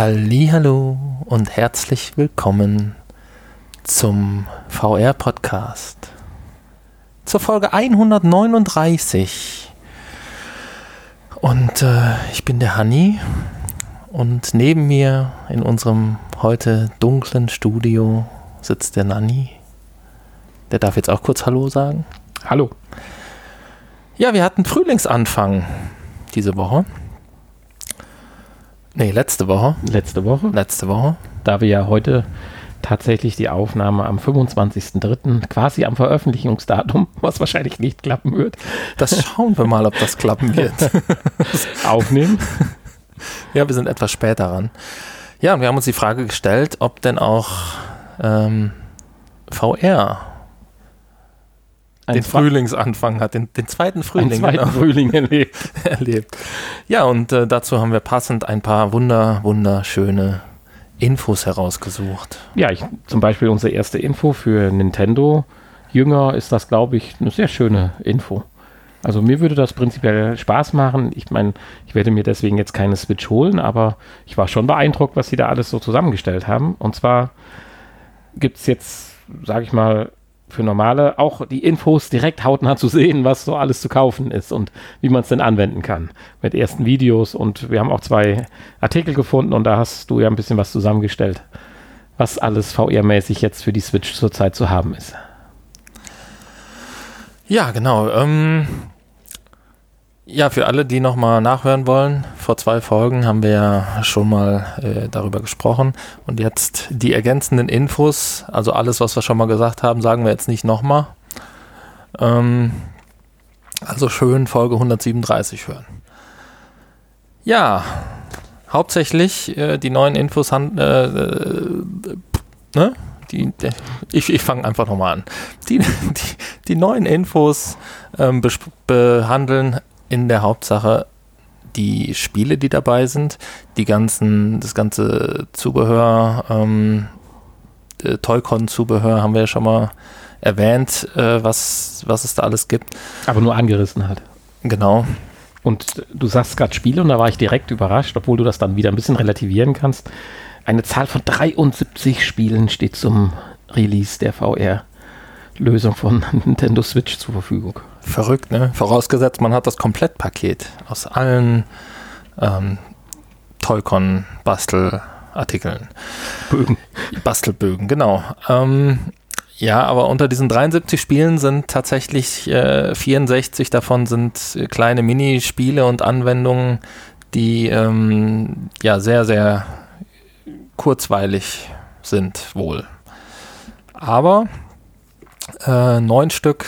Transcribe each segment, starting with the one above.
Hallo und herzlich willkommen zum VR Podcast. Zur Folge 139. Und äh, ich bin der Hanni und neben mir in unserem heute dunklen Studio sitzt der Nanni. Der darf jetzt auch kurz Hallo sagen. Hallo. Ja, wir hatten Frühlingsanfang diese Woche. Nee, letzte Woche. Letzte Woche. Letzte Woche. Da wir ja heute tatsächlich die Aufnahme am 25.03. quasi am Veröffentlichungsdatum, was wahrscheinlich nicht klappen wird. Das schauen wir mal, ob das klappen wird. Aufnehmen. Ja, wir sind etwas später ran. Ja, und wir haben uns die Frage gestellt, ob denn auch ähm, VR den Frühlingsanfang hat, den, den zweiten Frühling Einen zweiten genau, Frühling erlebt. erlebt. Ja, und äh, dazu haben wir passend ein paar wunder, wunderschöne Infos herausgesucht. Ja, ich, zum Beispiel unsere erste Info für Nintendo. Jünger ist das, glaube ich, eine sehr schöne Info. Also mir würde das prinzipiell Spaß machen. Ich meine, ich werde mir deswegen jetzt keine Switch holen, aber ich war schon beeindruckt, was sie da alles so zusammengestellt haben. Und zwar gibt es jetzt, sage ich mal, für normale auch die Infos direkt hautnah zu sehen, was so alles zu kaufen ist und wie man es denn anwenden kann. Mit ersten Videos und wir haben auch zwei Artikel gefunden und da hast du ja ein bisschen was zusammengestellt, was alles VR-mäßig jetzt für die Switch zurzeit zu haben ist. Ja, genau. Ähm, ja, für alle, die nochmal nachhören wollen, vor zwei Folgen haben wir ja schon mal äh, darüber gesprochen. Und jetzt die ergänzenden Infos, also alles, was wir schon mal gesagt haben, sagen wir jetzt nicht nochmal. Ähm, also schön Folge 137 hören. Ja, hauptsächlich äh, die neuen Infos han- äh, äh, ne? Die, der, ich ich fange einfach nochmal an. Die, die, die neuen Infos ähm, behandeln in der Hauptsache die Spiele, die dabei sind, die ganzen, das ganze Zubehör, ähm, äh, Toy-Con-Zubehör haben wir ja schon mal erwähnt, äh, was, was es da alles gibt. Aber nur angerissen hat. Genau. Und du sagst gerade Spiele und da war ich direkt überrascht, obwohl du das dann wieder ein bisschen relativieren kannst. Eine Zahl von 73 Spielen steht zum Release der VR-Lösung von Nintendo Switch zur Verfügung. Verrückt, ne? Vorausgesetzt, man hat das Komplettpaket aus allen ähm, Toy-Con-Bastelartikeln. Bögen. Bastelbögen, genau. Ähm, ja, aber unter diesen 73 Spielen sind tatsächlich äh, 64 davon sind kleine Minispiele und Anwendungen, die ähm, ja sehr, sehr kurzweilig sind wohl. Aber äh, neun Stück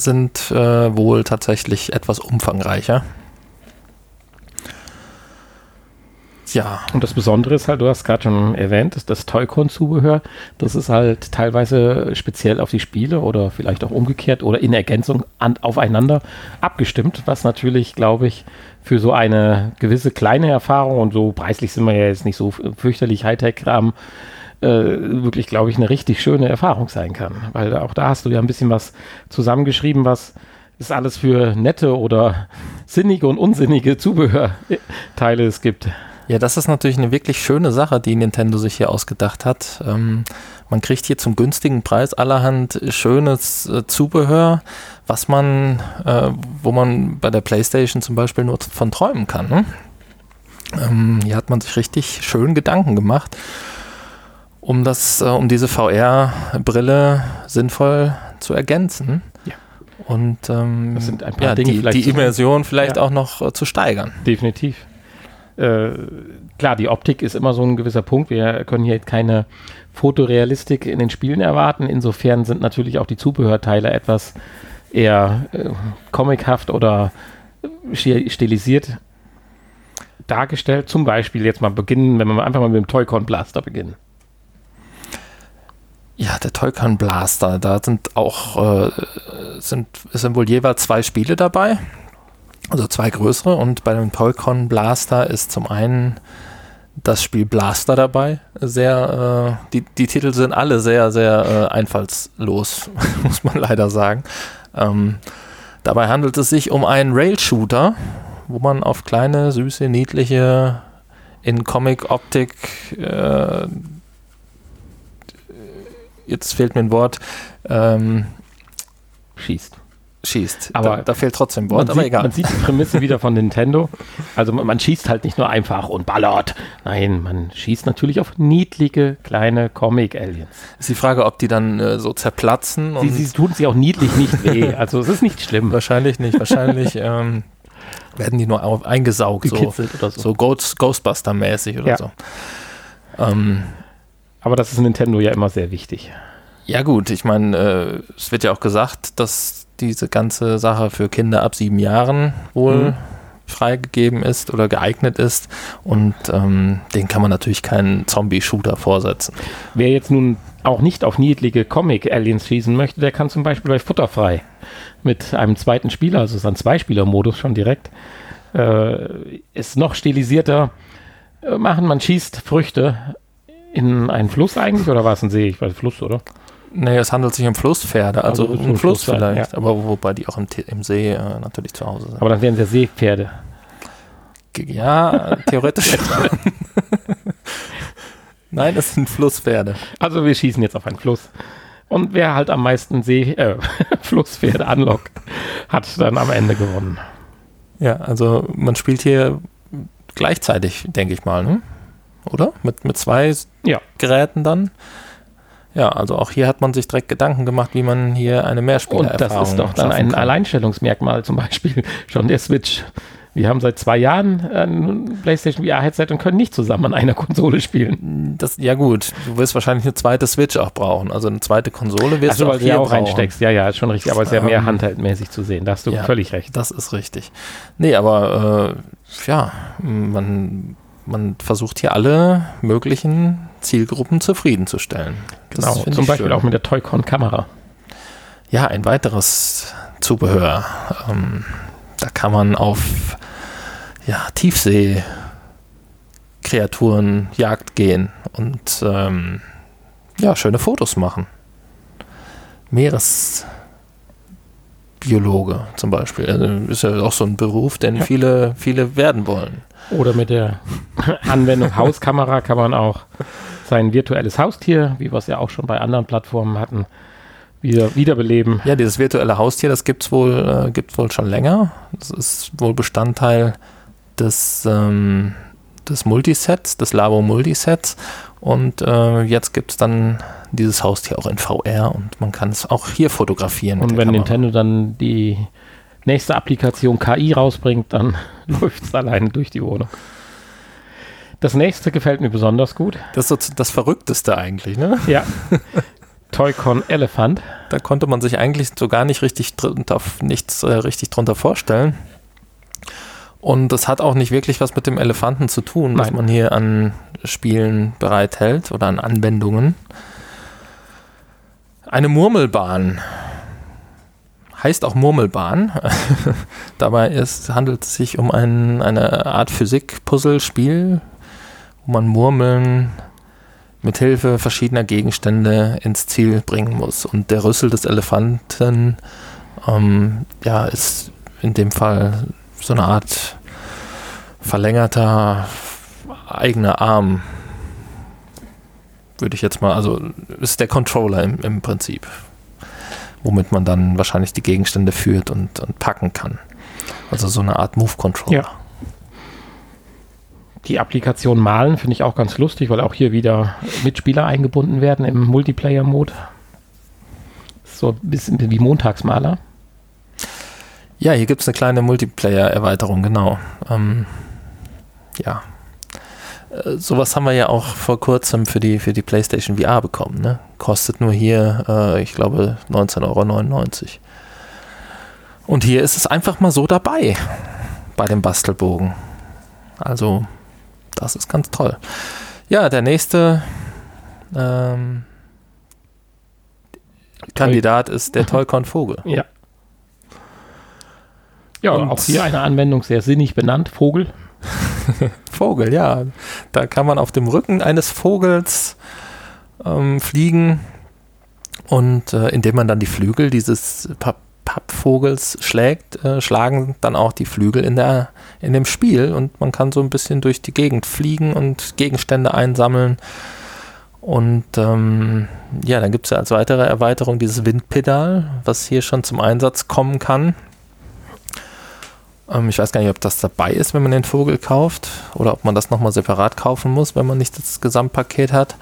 sind äh, wohl tatsächlich etwas umfangreicher. Ja, Und das Besondere ist halt, du hast gerade schon erwähnt, ist das Toy-Con-Zubehör. Das ist halt teilweise speziell auf die Spiele oder vielleicht auch umgekehrt oder in Ergänzung an, aufeinander abgestimmt, was natürlich, glaube ich, für so eine gewisse kleine Erfahrung und so preislich sind wir ja jetzt nicht so fürchterlich Hightech-Kram, äh, wirklich, glaube ich, eine richtig schöne Erfahrung sein kann. Weil auch da hast du ja ein bisschen was zusammengeschrieben, was es alles für nette oder sinnige und unsinnige Zubehörteile es gibt. Ja, das ist natürlich eine wirklich schöne Sache, die Nintendo sich hier ausgedacht hat. Ähm, man kriegt hier zum günstigen Preis allerhand schönes äh, Zubehör, was man, äh, wo man bei der PlayStation zum Beispiel nur von träumen kann. Ne? Ähm, hier hat man sich richtig schön Gedanken gemacht, um das, äh, um diese VR-Brille sinnvoll zu ergänzen. Ja. Und ähm, ja, die, vielleicht die Immersion vielleicht Ja. auch noch äh, zu steigern. Definitiv. Äh, klar, die Optik ist immer so ein gewisser Punkt. Wir können hier keine Fotorealistik in den Spielen erwarten. Insofern sind natürlich auch die Zubehörteile etwas eher äh, comichaft oder sti- stilisiert dargestellt. Zum Beispiel jetzt mal beginnen, wenn wir einfach mal mit dem Toy-Con Blaster beginnen. Ja, der Toy-Con Blaster, da sind auch äh, sind, sind wohl jeweils zwei Spiele dabei, also zwei größere und bei dem Toy-Con Blaster ist zum einen das Spiel Blaster dabei, sehr, äh, die, die Titel sind alle sehr, sehr äh, einfallslos, muss man leider sagen. Ähm, dabei handelt es sich um einen Rail-Shooter, wo man auf kleine, süße, niedliche in Comic-Optik, äh, jetzt fehlt mir ein Wort, ähm, Schießt. schießt. Aber da, da fehlt trotzdem ein Wort, aber sieht, egal. man sieht die Prämisse wieder von Nintendo. Also man, man schießt halt nicht nur einfach und ballert. Nein, man schießt natürlich auf niedliche kleine Comic-Aliens. ist die Frage, ob die dann äh, so zerplatzen Sie, sie tun sie auch niedlich nicht weh. Also es ist nicht schlimm. wahrscheinlich nicht. Wahrscheinlich ähm, werden die nur au- eingesaugt, so, oder so. so Ghost, Ghostbuster-mäßig oder Ja. so. Ähm, Aber das ist Nintendo ja immer sehr wichtig. Ja gut, ich meine, äh, es wird ja auch gesagt, dass diese ganze Sache für Kinder ab sieben Jahren wohl Mhm. freigegeben ist oder geeignet ist und ähm, den kann man natürlich keinen Zombie-Shooter vorsetzen. Wer jetzt nun auch nicht auf niedliche Comic-Aliens schießen möchte, der kann zum Beispiel bei Futterfrei mit einem zweiten Spieler, also es ist ein Zweispieler-Modus schon direkt, äh, ist noch stilisierter äh, machen. Man schießt Früchte in einen Fluss eigentlich oder war es ein See? Ich weiß, Fluss, oder? Nee, es handelt sich um Flusspferde, also, Also um ein Fluss Fluss vielleicht, aber wobei die auch im, im See äh, natürlich zu Hause sind. Aber dann wären es ja Seepferde. ja, theoretisch. Nein, es sind Flusspferde. Also wir schießen jetzt auf einen Fluss. Und wer halt am meisten See, äh, Flusspferde anlockt, hat dann am Ende gewonnen. Ja, also man spielt hier gleichzeitig, denke ich mal, ne? Oder? Mit, mit zwei Ja. Geräten dann. Ja, also auch hier hat man sich direkt Gedanken gemacht, wie man hier eine Und Mehrspielererfahrung das ist doch dann ein kann. Alleinstellungsmerkmal, zum Beispiel schon der Switch. Wir haben seit zwei Jahren ein PlayStation VR-Headset und können nicht zusammen an einer Konsole spielen. Das, ja gut, du wirst wahrscheinlich eine zweite Switch auch brauchen. Also eine zweite Konsole wirst Also, du auch weil du hier ja auch brauchen. reinsteckst. Ja, ja, ist schon richtig. Aber es ist ja mehr Ähm, handheldmäßig zu sehen. Da hast du ja. völlig recht. Das ist richtig. Nee, aber äh, ja, man, man versucht hier alle möglichen Zielgruppen zufriedenzustellen. Genau. Zum Beispiel schön. auch mit der Toy-Con-Kamera. Ja, ein weiteres Zubehör. Ähm, da kann man auf ja, Tiefsee-Kreaturen Jagd gehen und ähm, ja, schöne Fotos machen. Meeresbiologe zum Beispiel. Also ist ja auch so ein Beruf, den Ja. viele, viele werden wollen. Oder mit der Anwendung Hauskamera kann man auch sein virtuelles Haustier, wie wir es ja auch schon bei anderen Plattformen hatten, wieder wiederbeleben. Ja, dieses virtuelle Haustier, das gibt's wohl, äh, gibt's wohl schon länger. Das ist wohl Bestandteil des, ähm, des Multisets, des Labo Multisets. Und äh, jetzt gibt's dann dieses Haustier auch in VR und man kann es auch hier fotografieren. Und wenn. Nintendo dann die nächste Applikation KI rausbringt, dann läuft es alleine durch die Wohnung. Das nächste gefällt mir besonders gut. Das ist das Verrückteste eigentlich, ne? Ja. Toy-Con Elephant. Da konnte man sich eigentlich so gar nicht richtig drunter, nichts äh, richtig drunter vorstellen. Und das hat auch nicht wirklich was mit dem Elefanten zu tun, was Nein. man hier an Spielen bereithält oder an Anwendungen. Eine Murmelbahn. Heißt auch Murmelbahn. Dabei ist, handelt es sich um ein, eine Art Physik-Puzzle-Spiel, wo man Murmeln mit Hilfe verschiedener Gegenstände ins Ziel bringen muss. Und der Rüssel des Elefanten ähm, ja, ist in dem Fall so eine Art verlängerter eigener Arm. Würde ich jetzt mal, also ist der Controller im, im Prinzip, womit man dann wahrscheinlich die Gegenstände führt und, und packen kann. Also so eine Art Move-Controller. Ja. Die Applikation Malen finde ich auch ganz lustig, weil auch hier wieder Mitspieler eingebunden werden im Multiplayer-Mode. So ein bisschen wie Montagsmaler. Ja, hier gibt es eine kleine Multiplayer-Erweiterung, genau. Ähm, ja. Äh, sowas haben wir ja auch vor kurzem für die, für die PlayStation VR bekommen. Ne? Kostet nur hier, äh, ich glaube, 19,99 Euro. Und hier ist es einfach mal so dabei bei dem Bastelbogen. Also, das ist ganz toll. Ja, der nächste ähm, Kandidat ist der Toycon Vogel. Ja. Ja, Und- auch hier eine Anwendung sehr sinnig benannt. Vogel. Vogel, ja. Da kann man auf dem Rücken eines Vogels ähm, fliegen und äh, indem man dann die Flügel dieses pa Pappvogels schlägt, äh, schlagen dann auch die Flügel in, der, in dem Spiel und man kann so ein bisschen durch die Gegend fliegen und Gegenstände einsammeln. Und ähm, ja, dann gibt es ja als weitere Erweiterung dieses Windpedal, was hier schon zum Einsatz kommen kann. Ähm, ich weiß gar nicht, ob das dabei ist, wenn man den Vogel kauft oder ob man das nochmal separat kaufen muss, wenn man nicht das Gesamtpaket hat.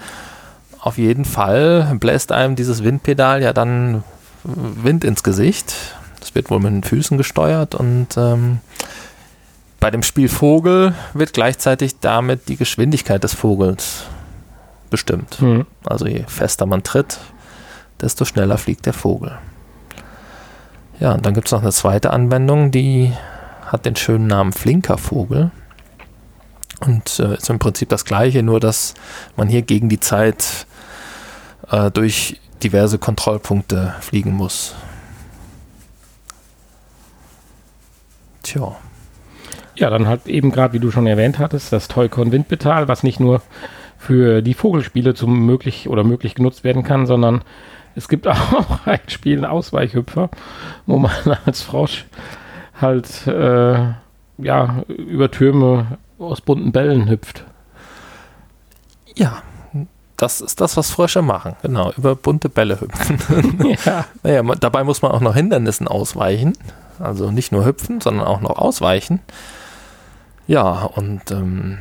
Auf jeden Fall bläst einem dieses Windpedal ja dann Wind ins Gesicht. Das wird wohl mit den Füßen gesteuert und ähm, bei dem Spiel Vogel wird gleichzeitig damit die Geschwindigkeit des Vogels bestimmt. Mhm. Also je fester man tritt, desto schneller fliegt der Vogel. Ja, und dann gibt es noch eine zweite Anwendung, die hat den schönen Namen Flinkervogel. Und äh, ist im Prinzip das gleiche, nur dass man hier gegen die Zeit äh, durch diverse Kontrollpunkte fliegen muss. Tja. Ja, dann halt eben gerade, wie du schon erwähnt hattest, das Toycon Windbetal, was nicht nur für die Vogelspiele zum möglich oder möglich genutzt werden kann, sondern es gibt auch ein Spiel, ein Ausweichhüpfer, wo man als Frosch halt äh, ja über Türme aus bunten Bällen hüpft. Ja, das ist das, was Frösche machen. Genau, über bunte Bälle hüpfen. ja. naja, dabei muss man auch noch Hindernissen ausweichen. Also nicht nur hüpfen, sondern auch noch ausweichen. Ja, und ähm,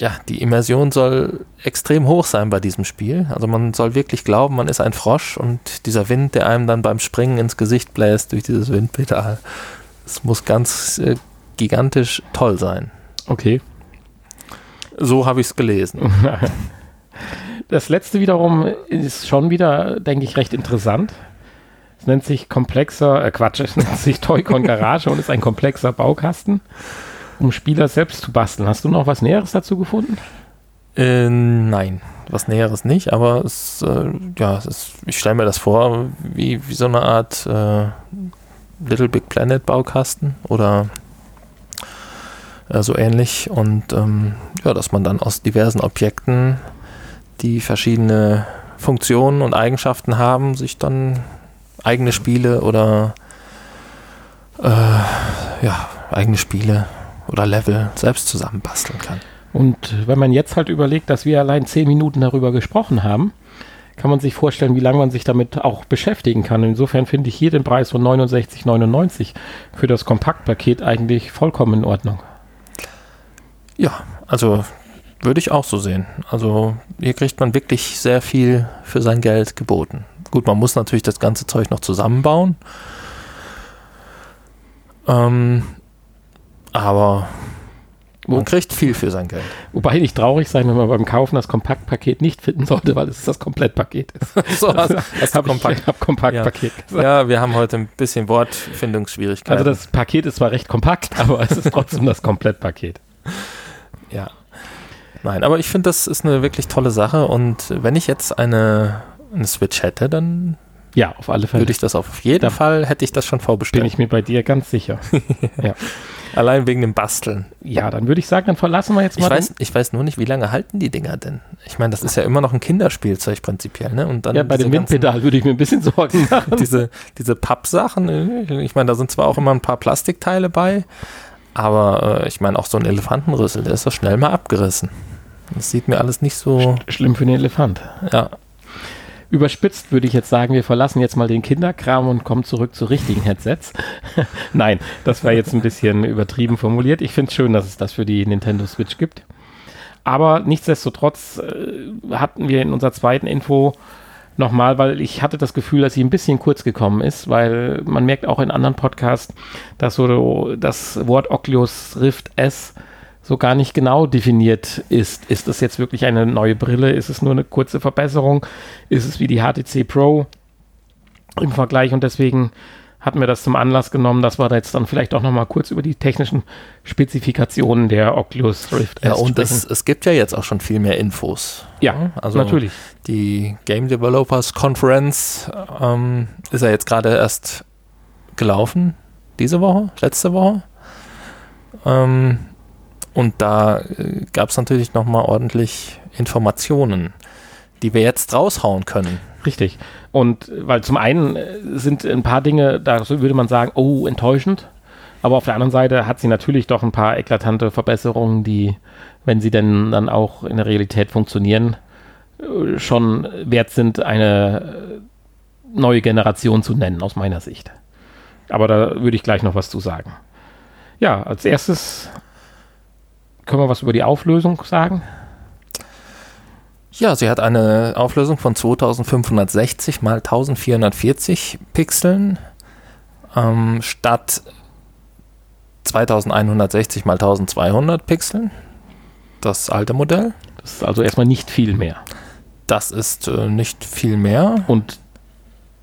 ja, die Immersion soll extrem hoch sein bei diesem Spiel. Also man soll wirklich glauben, man ist ein Frosch und dieser Wind, der einem dann beim Springen ins Gesicht bläst durch dieses Windpedal, es muss ganz äh, gigantisch toll sein. Okay. So habe ich es gelesen. Das letzte wiederum ist schon wieder, denke ich, recht interessant. Es nennt sich komplexer, äh Quatsch, es nennt sich Toycon Garage und ist ein komplexer Baukasten um Spieler selbst zu basteln. Hast du noch was Näheres dazu gefunden? Äh, nein, was Näheres nicht, aber es, äh, ja, es ich stelle mir das vor, wie, wie so eine Art äh, Little Big Planet Baukasten oder äh, so ähnlich. Und ähm, ja, dass man dann aus diversen Objekten, die verschiedene Funktionen und Eigenschaften haben, sich dann eigene Spiele oder äh, ja, eigene Spiele oder Level selbst zusammenbasteln kann. Und wenn man jetzt halt überlegt, dass wir allein zehn Minuten darüber gesprochen haben, kann man sich vorstellen, wie lange man sich damit auch beschäftigen kann. Insofern finde ich hier den Preis von 69,99 für das Kompaktpaket eigentlich vollkommen in Ordnung. Ja, also würde ich auch so sehen. Also hier kriegt man wirklich sehr viel für sein Geld geboten. Gut, man muss natürlich das ganze Zeug noch zusammenbauen. Ähm, aber man kriegt viel für sein Geld. Wobei nicht traurig sein, wenn man beim Kaufen das Kompaktpaket nicht finden sollte, weil es das Komplettpaket ist. so, also, das habe Kompakt, hab Kompaktpaket ja. ja. wir haben heute ein bisschen Wortfindungsschwierigkeiten. Also das Paket ist zwar recht kompakt, aber es ist trotzdem das Komplettpaket. Ja. Nein, aber ich finde, das ist eine wirklich tolle Sache und wenn ich jetzt eine, eine Switch hätte, dann ja, auf alle Fälle. Würde ich das auf jeden da Fall, hätte ich das schon vorbestellt. Bin ich mir bei dir ganz sicher. ja. Allein wegen dem Basteln. Ja, dann würde ich sagen, dann verlassen wir jetzt mal. Ich weiß, ich weiß nur nicht, wie lange halten die Dinger denn? Ich meine, das ist ja immer noch ein Kinderspielzeug prinzipiell, ne? Und dann ja, bei dem Windpedal würde ich mir ein bisschen Sorgen machen. diese, diese Pappsachen, ich meine, da sind zwar auch immer ein paar Plastikteile bei, aber äh, ich meine, auch so ein Elefantenrüssel, der ist doch schnell mal abgerissen. Das sieht mir alles nicht so. Schlimm für den Elefant. Ja, Überspitzt würde ich jetzt sagen, wir verlassen jetzt mal den Kinderkram und kommen zurück zu richtigen Headsets. Nein, das war jetzt ein bisschen übertrieben formuliert. Ich finde es schön, dass es das für die Nintendo Switch gibt. Aber nichtsdestotrotz äh, hatten wir in unserer zweiten Info nochmal, weil ich hatte das Gefühl, dass sie ein bisschen kurz gekommen ist, weil man merkt auch in anderen Podcasts, dass so das Wort Oculus Rift S so gar nicht genau definiert ist. Ist es jetzt wirklich eine neue Brille? Ist es nur eine kurze Verbesserung? Ist es wie die HTC Pro im Vergleich? Und deswegen hatten wir das zum Anlass genommen, dass wir da jetzt dann vielleicht auch noch mal kurz über die technischen Spezifikationen der Oculus Rift S Ja, und es, es, gibt ja jetzt auch schon viel mehr Infos. Ja, also natürlich. Die Game Developers Conference ähm, ist ja jetzt gerade erst gelaufen, diese Woche, letzte Woche. Ähm, und da äh, gab es natürlich nochmal ordentlich Informationen, die wir jetzt raushauen können. Richtig. Und weil zum einen äh, sind ein paar Dinge, da würde man sagen, oh, enttäuschend. Aber auf der anderen Seite hat sie natürlich doch ein paar eklatante Verbesserungen, die, wenn sie denn dann auch in der Realität funktionieren, äh, schon wert sind, eine äh, neue Generation zu nennen, aus meiner Sicht. Aber da würde ich gleich noch was zu sagen. Ja, als erstes können wir was über die Auflösung sagen. Ja, sie hat eine Auflösung von 2560 mal 1440 Pixeln ähm, statt 2160 mal 1200 Pixeln. Das alte Modell. Das ist also erstmal nicht viel mehr. Das ist äh, nicht viel mehr. Und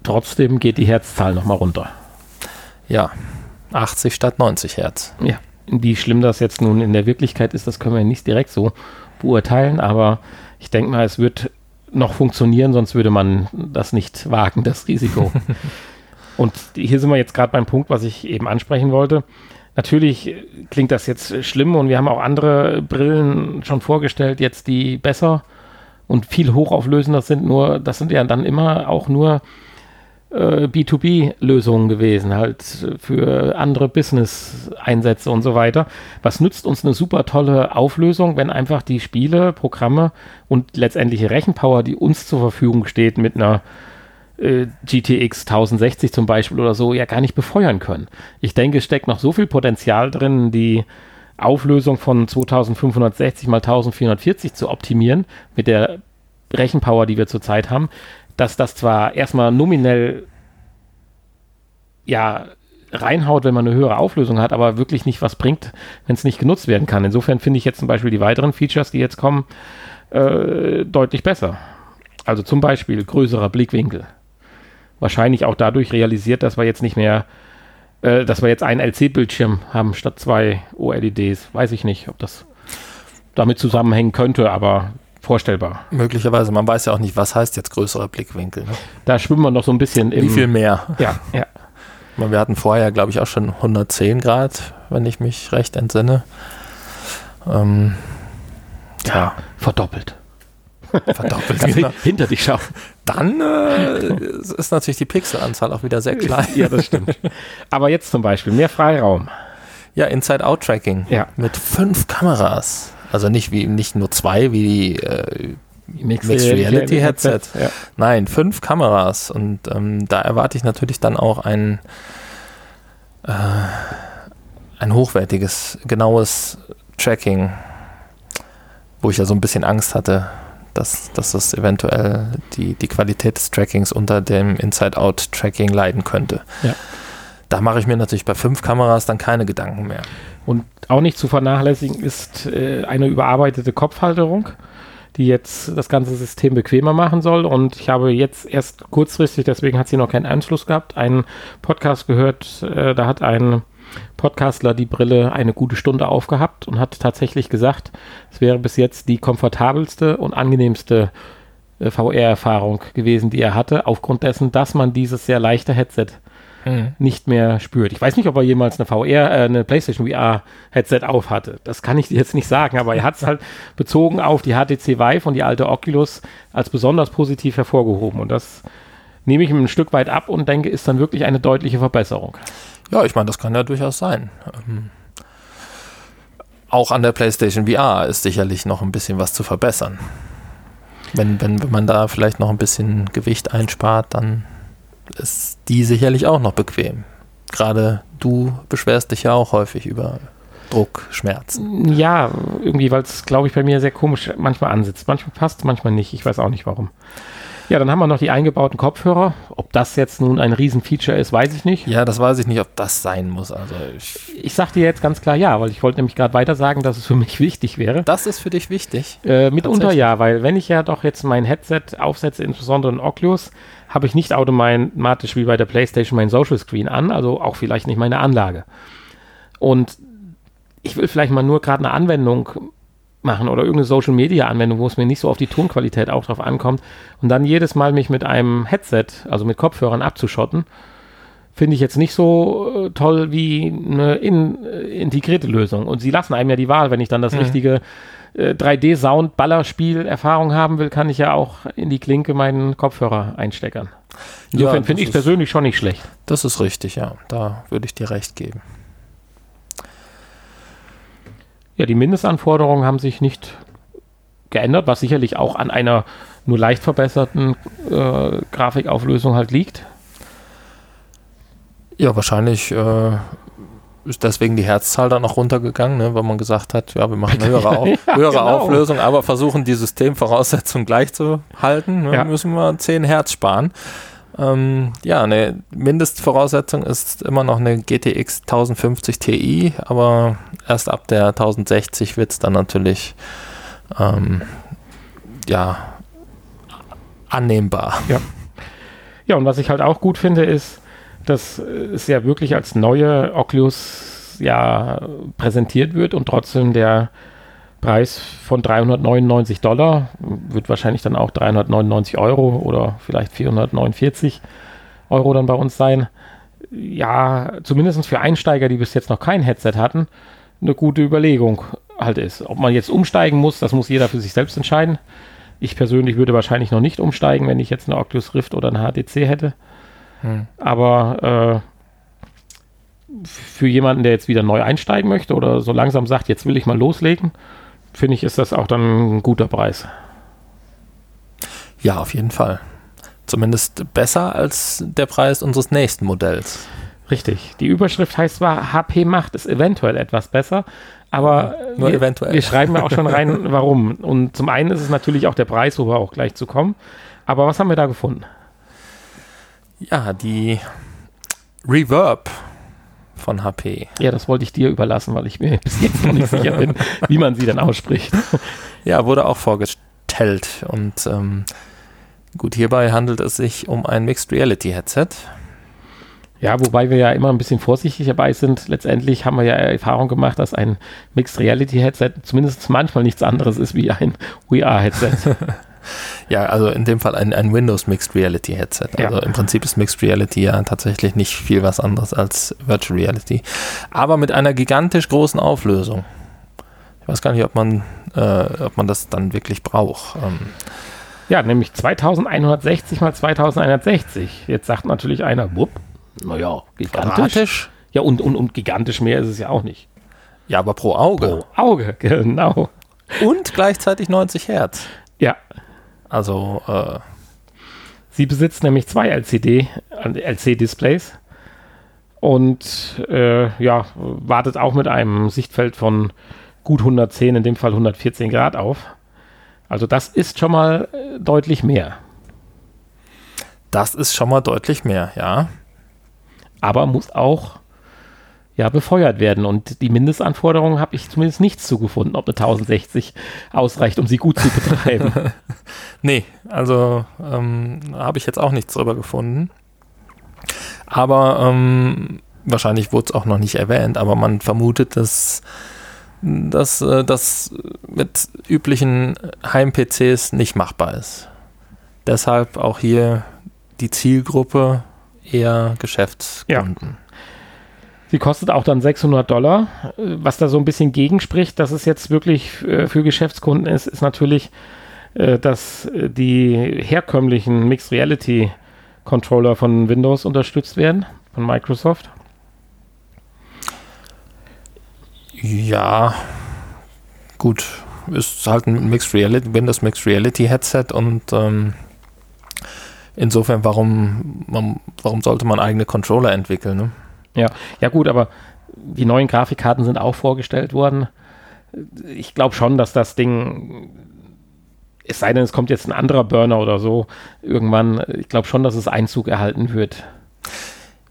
trotzdem geht die Herzzahl nochmal runter. Ja, 80 statt 90 Hertz. Ja, wie schlimm das jetzt nun in der Wirklichkeit ist, das können wir nicht direkt so beurteilen, aber ich denke mal, es wird noch funktionieren, sonst würde man das nicht wagen, das Risiko. Und hier sind wir jetzt gerade beim Punkt, was ich eben ansprechen wollte. Natürlich klingt das jetzt schlimm und wir haben auch andere Brillen schon vorgestellt, jetzt die besser und viel hochauflösender sind, nur das sind ja dann immer auch nur äh, B2B-Lösungen gewesen, halt für andere Business-Einsätze und so weiter. Was nützt uns eine super tolle Auflösung, wenn einfach die Spiele, Programme und letztendliche Rechenpower, die uns zur Verfügung steht, mit einer äh, GTX 1060 zum Beispiel oder so, ja gar nicht befeuern können. Ich denke, es steckt noch so viel Potenzial drin, die Auflösung von 2560 mal 1440 zu optimieren mit der Rechenpower, die wir zurzeit haben, dass das zwar erstmal nominell ja reinhaut, wenn man eine höhere Auflösung hat, aber wirklich nicht was bringt, wenn es nicht genutzt werden kann. Insofern finde ich jetzt zum Beispiel die weiteren Features, die jetzt kommen, äh, deutlich besser. Also zum Beispiel größerer Blickwinkel. Wahrscheinlich auch dadurch realisiert, dass wir jetzt nicht mehr, äh, dass wir jetzt einen LC-Bildschirm haben statt zwei OLEDs. Weiß ich nicht, ob das damit zusammenhängen könnte, aber vorstellbar. Möglicherweise, man weiß ja auch nicht, was heißt jetzt größerer Blickwinkel. Ne? Da schwimmen wir noch so ein bisschen im. Wie viel mehr? Ja, ja. Wir hatten vorher, glaube ich, auch schon 110 Grad, wenn ich mich recht entsinne. Ähm, ja, ja, verdoppelt. Verdoppelt, genau. Hinter dich schauen. Dann äh, ist natürlich die Pixelanzahl auch wieder sehr klein. Ja, das stimmt. Aber jetzt zum Beispiel mehr Freiraum. Ja, Inside-Out-Tracking. Ja. Mit fünf Kameras. Also nicht wie nicht nur zwei wie die äh, Mixed, Mixed Reality Headset. Headset. Ja. Nein, fünf Kameras. Und ähm, da erwarte ich natürlich dann auch ein, äh, ein hochwertiges, genaues Tracking, wo ich ja so ein bisschen Angst hatte, dass, dass das eventuell die, die Qualität des Trackings unter dem Inside-Out-Tracking leiden könnte. Ja. Da mache ich mir natürlich bei fünf Kameras dann keine Gedanken mehr. Und auch nicht zu vernachlässigen ist äh, eine überarbeitete Kopfhalterung, die jetzt das ganze System bequemer machen soll. Und ich habe jetzt erst kurzfristig, deswegen hat sie noch keinen Anschluss gehabt, einen Podcast gehört, äh, da hat ein Podcastler die Brille eine gute Stunde aufgehabt und hat tatsächlich gesagt, es wäre bis jetzt die komfortabelste und angenehmste äh, VR-Erfahrung gewesen, die er hatte, aufgrund dessen, dass man dieses sehr leichte Headset mhm. nicht mehr spürt. Ich weiß nicht, ob er jemals eine VR, äh, eine PlayStation VR Headset auf hatte. Das kann ich jetzt nicht sagen, aber er hat es halt bezogen auf die HTC Vive und die alte Oculus als besonders positiv hervorgehoben. Und das nehme ich ihm ein Stück weit ab und denke, ist dann wirklich eine deutliche Verbesserung. Ja, ich meine, das kann ja durchaus sein. Ähm, auch an der PlayStation VR ist sicherlich noch ein bisschen was zu verbessern. Wenn, wenn, wenn man da vielleicht noch ein bisschen Gewicht einspart, dann ist die sicherlich auch noch bequem. Gerade du beschwerst dich ja auch häufig über Druckschmerzen. Ja, irgendwie, weil es, glaube ich, bei mir sehr komisch manchmal ansitzt. Manchmal passt, manchmal nicht. Ich weiß auch nicht warum. Ja, dann haben wir noch die eingebauten Kopfhörer. Ob das jetzt nun ein Riesenfeature ist, weiß ich nicht. Ja, das weiß ich nicht, ob das sein muss. Also ich, ich sag dir jetzt ganz klar ja, weil ich wollte nämlich gerade weiter sagen, dass es für mich wichtig wäre. Das ist für dich wichtig? Äh, mitunter ja, weil wenn ich ja doch jetzt mein Headset aufsetze, insbesondere ein Oculus, habe ich nicht automatisch wie bei der PlayStation mein Social Screen an, also auch vielleicht nicht meine Anlage. Und ich will vielleicht mal nur gerade eine Anwendung machen oder irgendeine Social Media Anwendung, wo es mir nicht so auf die Tonqualität auch drauf ankommt und dann jedes Mal mich mit einem Headset, also mit Kopfhörern abzuschotten, finde ich jetzt nicht so äh, toll wie eine in, äh, integrierte Lösung. Und sie lassen einem ja die Wahl, wenn ich dann das Mhm. richtige äh, 3D-Sound-Ballerspiel-Erfahrung haben will, kann ich ja auch in die Klinke meinen Kopfhörer einsteckern. Insofern das finde ich persönlich schon nicht schlecht. Das ist richtig, ja. Da würde ich dir recht geben. Ja, die Mindestanforderungen haben sich nicht geändert, was sicherlich auch an einer nur leicht verbesserten äh, Grafikauflösung halt liegt. Ja, wahrscheinlich äh, ist deswegen die Herzzahl dann noch runtergegangen, ne, weil man gesagt hat, ja, wir machen eine höhere, Au Ja, höhere genau. Auflösung, aber versuchen die Systemvoraussetzungen gleich zu halten. Ne, Ja. Müssen wir 10 Hertz sparen. Ähm, ja, eine Mindestvoraussetzung ist immer noch eine GTX 1050 Ti, aber erst ab der 1060 wird es dann natürlich ähm, ja, annehmbar. Ja, und was ich halt auch gut finde, ist, dass es ja wirklich als neue Oculus ja präsentiert wird und trotzdem der Preis von 399 Dollar wird wahrscheinlich dann auch 399 Euro oder vielleicht 449 Euro dann bei uns sein. Ja, zumindest für Einsteiger, die bis jetzt noch kein Headset hatten, eine gute Überlegung halt ist. Ob man jetzt umsteigen muss, das muss jeder für sich selbst entscheiden. Ich persönlich würde wahrscheinlich noch nicht umsteigen, wenn ich jetzt eine Oculus Rift oder eine HTC hätte. Hm. Aber äh, für jemanden, der jetzt wieder neu einsteigen möchte oder so langsam sagt, jetzt will ich mal loslegen, finde ich, ist das auch dann ein guter Preis. Ja, auf jeden Fall. Zumindest besser als der Preis unseres nächsten Modells. Richtig. Die Überschrift heißt zwar, HP macht es eventuell etwas besser, aber Nur wir, eventuell. wir schreiben ja auch schon rein, warum. Und zum einen ist es natürlich auch der Preis, wo wir auch gleich zu kommen. Aber was haben wir da gefunden? Ja, die Reverb von HP. Ja, das wollte ich dir überlassen, weil ich mir bis jetzt noch nicht sicher bin, wie man sie denn ausspricht. Ja, wurde auch vorgestellt. Und ähm, gut, hierbei handelt es sich um ein Mixed Reality Headset. Ja, wobei wir ja immer ein bisschen vorsichtig dabei sind. Letztendlich haben wir ja Erfahrung gemacht, dass ein Mixed Reality Headset zumindest manchmal nichts anderes ist wie ein VR-Headset. Ja, also in dem Fall ein, ein Windows Mixed Reality Headset. Ja. Also im Prinzip ist Mixed Reality ja tatsächlich nicht viel was anderes als Virtual Reality. Aber mit einer gigantisch großen Auflösung. Ich weiß gar nicht, ob man, äh, ob man das dann wirklich braucht. Ähm, ja, nämlich 2160 mal 2160. Jetzt sagt natürlich einer, wupp, naja, gigantisch. quadratisch? Ja, und, und, und gigantisch mehr ist es ja auch nicht. Ja, aber pro Auge. Pro Auge, genau. Und gleichzeitig 90 Hertz. Ja, Also, äh, Sie besitzt nämlich zwei LCD, LC-Displays und äh, ja, wartet auch mit einem Sichtfeld von gut 110, in dem Fall 114 Grad auf. Also das ist schon mal äh, deutlich mehr. das ist schon mal deutlich mehr, ja. Aber muss auch ja befeuert werden. Und die Mindestanforderungen habe ich zumindest nichts zugefunden, ob eine 1060 ausreicht, um sie gut zu betreiben. Nee, also ähm, habe ich jetzt auch nichts drüber gefunden. Aber ähm, wahrscheinlich wurde es auch noch nicht erwähnt, aber man vermutet, dass, dass äh, das mit üblichen Heim-PCs nicht machbar ist. Deshalb auch hier die Zielgruppe eher Geschäftskunden. Sie kostet auch dann 600 Dollar. Was da so ein bisschen gegenspricht, dass es jetzt wirklich äh, für Geschäftskunden ist, ist natürlich, äh, dass äh, die herkömmlichen Mixed Reality Controller von Windows unterstützt werden, von Microsoft. Ja, gut, ist halt ein Mixed Reality, Windows Mixed Reality Headset und ähm, insofern, warum, warum, warum sollte man eigene Controller entwickeln? Ne? Ja gut, aber die neuen Grafikkarten sind auch vorgestellt worden. Ich glaube schon, dass das Ding, es sei denn, es kommt jetzt ein anderer Burner oder so, irgendwann, ich glaube schon, dass es Einzug erhalten wird.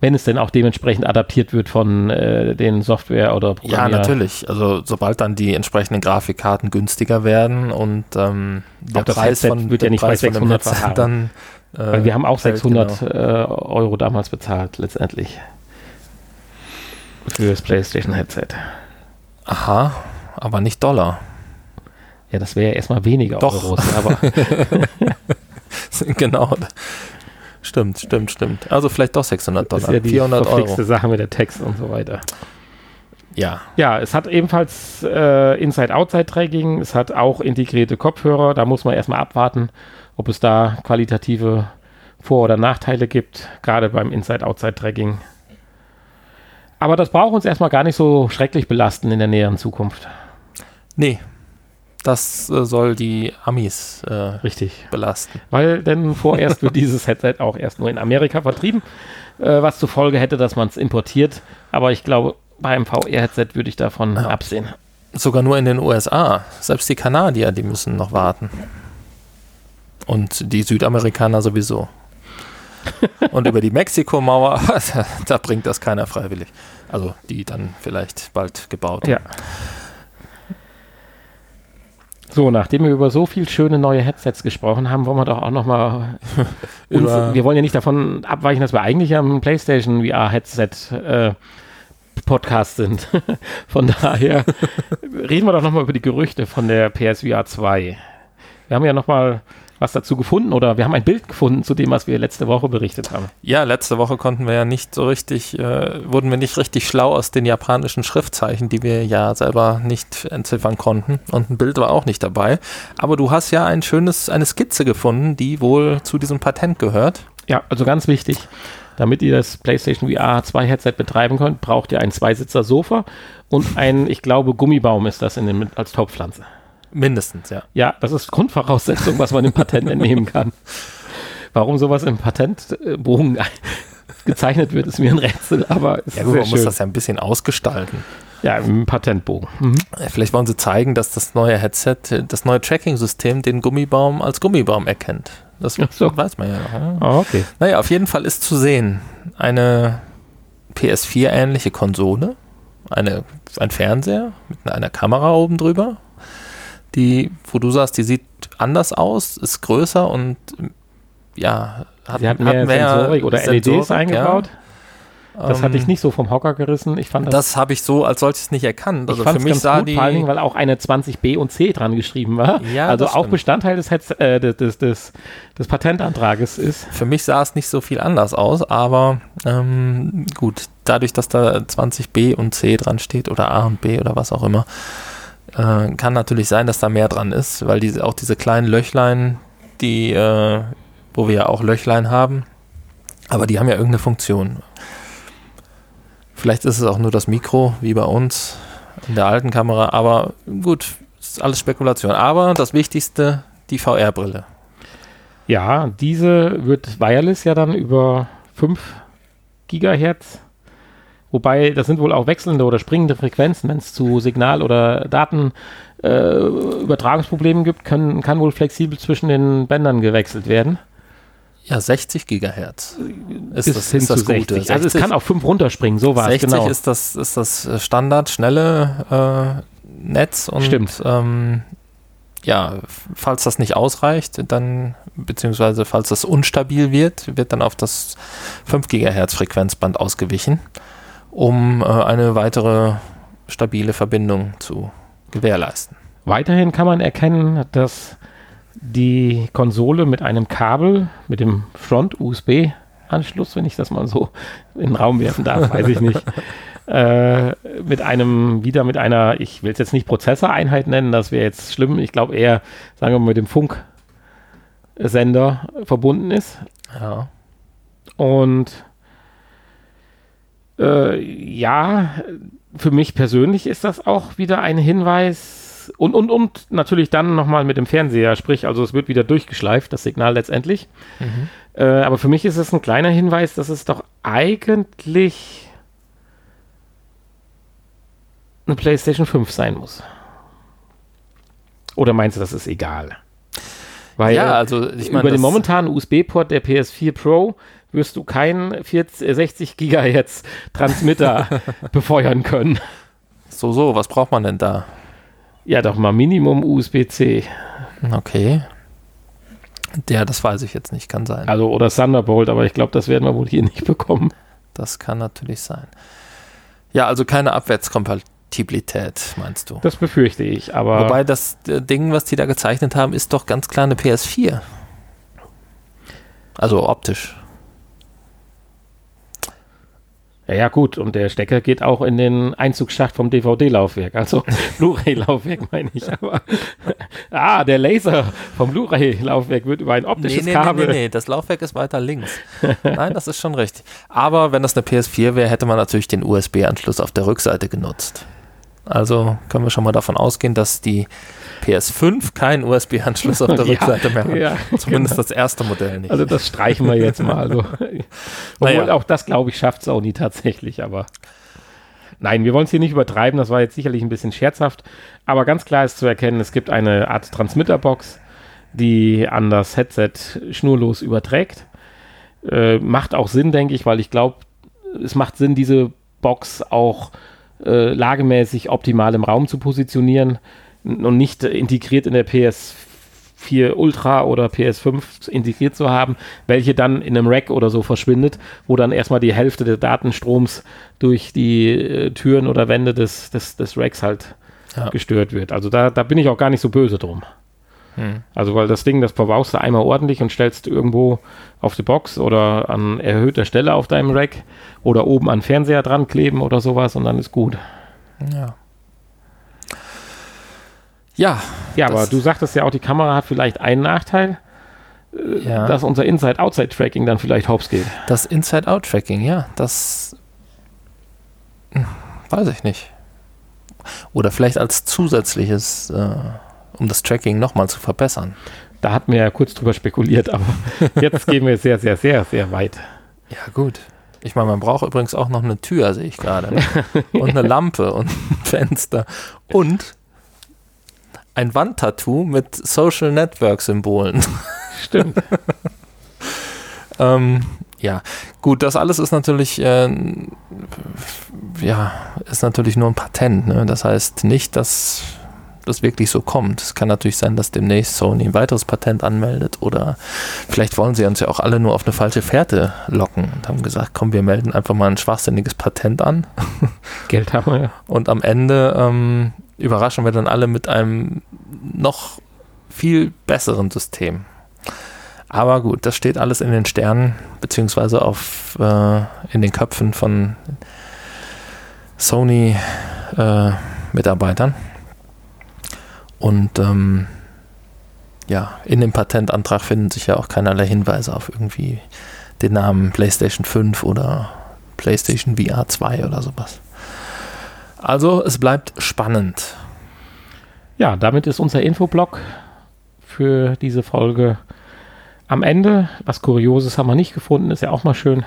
Wenn es denn auch dementsprechend adaptiert wird von äh, den Software- oder Ja, Programmier- natürlich. Also sobald dann die entsprechenden Grafikkarten günstiger werden und ähm, der Preis Headset von wird ja nicht bei Preis von dem 600 Headset verharren. dann äh, Weil wir haben auch fällt, 600 genau. äh, Euro damals bezahlt, letztendlich. Für das PlayStation Headset. Aha, aber nicht Dollar. Ja, das wäre ja erstmal weniger Doch. Euros, aber genau. Stimmt, stimmt, stimmt. Also vielleicht doch 600 Das ist Dollar, ja die 400 verflixte Euro. Sache mit der Text und so weiter. Ja, Ja, es hat ebenfalls äh, Inside-Outside-Tracking. Es hat auch integrierte Kopfhörer. Da muss man erstmal abwarten, ob es da qualitative Vor- oder Nachteile gibt, gerade beim Inside-Outside-Tracking. Aber das braucht uns erstmal gar nicht so schrecklich belasten in der näheren Zukunft. nee. Das äh, soll die Amis äh, Richtig. belasten. Weil denn vorerst wird dieses Headset auch erst nur in Amerika vertrieben, äh, was zur Folge hätte, dass man es importiert. Aber ich glaube, beim VR-Headset würde ich davon Ja. absehen. Sogar nur in den USA. Selbst die Kanadier, die müssen noch warten. Und die Südamerikaner sowieso. Und über die Mexikomauer, da bringt das keiner freiwillig. Also die dann vielleicht bald gebaut. Ja. So, nachdem wir über so viel schöne neue Headsets gesprochen haben, wollen wir doch auch nochmal wir wollen ja nicht davon abweichen, dass wir eigentlich am PlayStation VR-Headset äh, Podcast sind. von daher reden wir doch nochmal über die Gerüchte von der PSVR 2. Wir haben ja nochmal was dazu gefunden oder wir haben ein Bild gefunden zu dem, was wir letzte Woche berichtet haben. Ja, letzte Woche konnten wir ja nicht so richtig, äh, wurden wir nicht richtig schlau aus den japanischen Schriftzeichen, die wir ja selber nicht entziffern konnten. Und ein Bild war auch nicht dabei. Aber du hast ja ein schönes, eine Skizze gefunden, die wohl zu diesem Patent gehört. Ja, also ganz wichtig, damit ihr das PlayStation VR 2 Headset betreiben könnt, braucht ihr ein Zweisitzer Sofa und ein, ich glaube, Gummibaum ist das in den, als Topfpflanze. Mindestens, ja. Ja, das ist Grundvoraussetzung, was man im Patent entnehmen kann. Warum sowas im Patentbogen gezeichnet wird, ist mir ein Rätsel, aber es Ja, gut, man muss schön. das ja ein bisschen ausgestalten. Ja, im Patentbogen. Mhm. Äh, Vielleicht wollen sie zeigen, dass das neue Headset, äh, das neue Tracking-System den Gummibaum als Gummibaum erkennt. Das so. weiß man ja noch. Ja. Ah, okay. Naja, auf jeden Fall ist zu sehen eine PS4-ähnliche Konsole, eine, ein Fernseher mit einer Kamera oben drüber, die, wo du sagst, die sieht anders aus, ist größer und ja, hat, Sie hat mehr, Sensorik oder LEDs Sensorik, eingebaut. Ja. Das hatte ich Ähm, nicht so vom Hocker gerissen. Ich fand das, Das habe ich so als solches nicht erkannt. Also ich fand für mich ganz sah gut, die vor allen Dingen, weil auch eine 20b und c dran geschrieben war. Ja, also auch stimmt. Bestandteil des, äh, des, des, des, des Patentantrages ist. Für mich sah es nicht so viel anders aus, aber ähm, gut, dadurch, dass da 20b und c dran steht oder a und b oder was auch immer, äh, kann natürlich sein, dass da mehr dran ist, weil diese, auch diese kleinen Löchlein, die, äh, wo wir ja auch Löchlein haben, aber die haben ja irgendeine Funktion. Vielleicht ist es auch nur das Mikro, wie bei uns in der alten Kamera, aber gut, ist alles Spekulation. Aber das Wichtigste, die VR-Brille. Ja, diese wird wireless ja dann über 5 Gigahertz. Wobei, das sind wohl auch wechselnde oder springende Frequenzen. Wenn es zu Signal- oder Datenübertragungsproblemen gibt, können, kann wohl flexibel zwischen den Bändern gewechselt werden. Ja, 60 Gigahertz. Ist Bis das, hin ist das zu Gute. 60. Also es kann auf 5 runterspringen, so war es 60 genau. ist das, ist das äh, Standard, schnelle äh, Netz und Stimmt. Ähm, ja, falls das nicht ausreicht, dann, beziehungsweise falls das unstabil wird, wird dann auf das 5 Gigahertz Frequenzband ausgewichen, um äh, eine weitere stabile Verbindung zu gewährleisten. Weiterhin kann man erkennen, dass die Konsole mit einem Kabel, mit dem Front-USB-Anschluss, wenn ich das mal so in den Raum werfen darf, weiß ich nicht, äh, mit einem, wieder mit einer, ich will es jetzt nicht Prozessoreinheit nennen, das wäre jetzt schlimm, ich glaube eher, sagen wir mal, mit dem Funksender verbunden ist. Ja. Und äh, ja, für mich persönlich ist das auch wieder ein Hinweis. Und, und, und natürlich dann nochmal mit dem Fernseher, sprich, also es wird wieder durchgeschleift, das Signal letztendlich. Mhm. Äh, aber für mich ist es ein kleiner Hinweis, dass es doch eigentlich eine PlayStation 5 sein muss. Oder meinst du, das ist egal? Weil ja, also ich meine, über den momentanen USB-Port der PS4 Pro wirst du keinen 40, äh, 60 Gigahertz Transmitter befeuern können. so, so, was braucht man denn da? Ja, doch mal Minimum USB-C. Okay. Der, das weiß ich jetzt nicht, kann sein. Also oder Thunderbolt, aber ich glaube, das werden wir wohl hier nicht bekommen. Das kann natürlich sein. Ja, also keine Abwärtskompatibilität, meinst du? Das befürchte ich, aber Wobei das äh, Ding, was die da gezeichnet haben, ist doch ganz klar eine PS4. Also optisch. Ja, ja, gut. Und der Stecker geht auch in den Einzugsschacht vom DVD-Laufwerk, also Blu-ray-Laufwerk meine ich. Aber ah, der Laser vom Blu-ray-Laufwerk wird über ein optisches nee, nee, Kabel. Nee, nee, nee, das Laufwerk ist weiter links. Nein, das ist schon richtig. Aber wenn das eine PS4 wäre, hätte man natürlich den USB-Anschluss auf der Rückseite genutzt. Also können wir schon mal davon ausgehen, dass die PS5 keinen USB-Anschluss auf der Ja, Rückseite mehr hat. ja, Zumindest genau. das erste Modell nicht. Also das streichen wir jetzt mal. Also. Obwohl Naja. auch das, glaube ich, schafft Sony tatsächlich, aber nein, wir wollen es hier nicht übertreiben, das war jetzt sicherlich ein bisschen scherzhaft, aber ganz klar ist zu erkennen, es gibt eine Art Transmitterbox, die an das Headset schnurlos überträgt. Äh, macht auch Sinn, denke ich, weil ich glaube, es macht Sinn, diese Box auch äh, lagemäßig optimal im Raum zu positionieren und nicht äh, integriert in der PS4 Ultra oder PS5 integriert zu haben, welche dann in einem Rack oder so verschwindet, wo dann erstmal die Hälfte des Datenstroms durch die äh, Türen oder Wände des, des, des Racks halt Ja. gestört wird. Also da, da bin ich auch gar nicht so böse drum. Hm. Also weil das Ding, das verbaust du einmal ordentlich und stellst irgendwo auf die Box oder an erhöhter Stelle auf deinem Rack oder oben an Fernseher dran kleben oder sowas und dann ist gut. Ja. Ja, Ja, aber du sagtest ja auch, die Kamera hat vielleicht einen Nachteil, ja. dass unser Inside-Outside-Tracking dann vielleicht hops geht. Das Inside-Out-Tracking, ja, das hm, weiß ich nicht. Oder vielleicht als zusätzliches, äh, um das Tracking nochmal zu verbessern. Da hatten wir ja kurz drüber spekuliert, aber jetzt gehen wir sehr, sehr, sehr, sehr weit. Ja, gut. Ich meine, man braucht übrigens auch noch eine Tür, sehe ich gerade. Und eine Lampe und ein Fenster. Und ein Wandtattoo mit Social Network-Symbolen. Stimmt. Ähm, ja, gut, das alles ist natürlich, äh, ja, ist natürlich nur ein Patent. Ne? Das heißt nicht, dass das wirklich so kommt. Es kann natürlich sein, dass demnächst Sony ein weiteres Patent anmeldet oder vielleicht wollen sie uns ja auch alle nur auf eine falsche Fährte locken und haben gesagt, komm, wir melden einfach mal ein schwachsinniges Patent an Geld haben wir ja. und am Ende ähm, überraschen wir dann alle mit einem noch viel besseren System. Aber gut, das steht alles in den Sternen, beziehungsweise auf, äh, in den Köpfen von Sony-Mitarbeitern. Und ähm, ja, in dem Patentantrag finden sich ja auch keinerlei Hinweise auf irgendwie den Namen PlayStation 5 oder PlayStation VR 2 oder sowas. Also es bleibt spannend. Ja, damit ist unser Infoblock für diese Folge am Ende. Was Kurioses haben wir nicht gefunden, ist ja auch mal schön.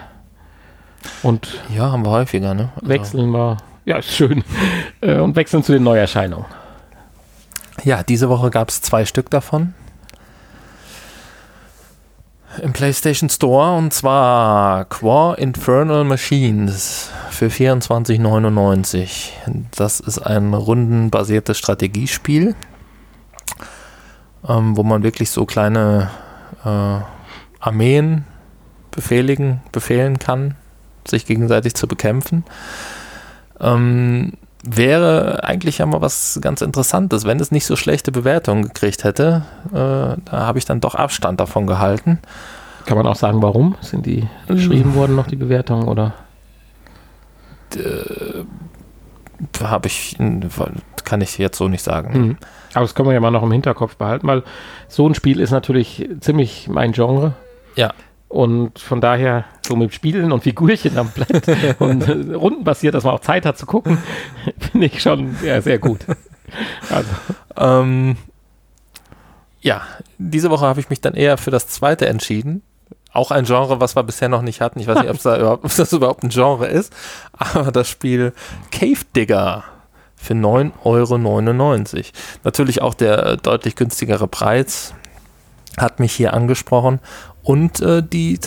Und Ja, haben wir häufiger, ne? Also, wechseln wir, ja, ist schön, Äh, und wechseln zu den Neuerscheinungen. Ja, diese Woche gab es zwei Stück davon. Im PlayStation Store und zwar Quar Infernal Machines für 24,99. Das ist ein rundenbasiertes Strategiespiel, ähm, wo man wirklich so kleine äh, Armeen befehligen, befehlen kann, sich gegenseitig zu bekämpfen. Ähm, wäre eigentlich ja mal was ganz Interessantes, wenn es nicht so schlechte Bewertungen gekriegt hätte. Äh, da habe ich dann doch Abstand davon gehalten. Kann man auch sagen, warum? Sind die geschrieben worden, noch die Bewertungen, oder? Habe ich, kann ich jetzt so nicht sagen. Mhm. Aber das können wir ja mal noch im Hinterkopf behalten, weil so ein Spiel ist natürlich ziemlich mein Genre. Ja. Und von daher, so mit Spielen und Figürchen am Blatt und äh, rundenbasiert, dass man auch Zeit hat zu gucken, finde ich schon sehr, sehr gut. Also, Ähm, ja, diese Woche habe ich mich dann eher für das zweite entschieden. Auch ein Genre, was wir bisher noch nicht hatten. Ich weiß nicht, ob, da das überhaupt ein Genre ist. Aber das Spiel Cave Digger für 9,99 Euro. Natürlich auch der äh, deutlich günstigere Preis hat mich hier angesprochen und äh, die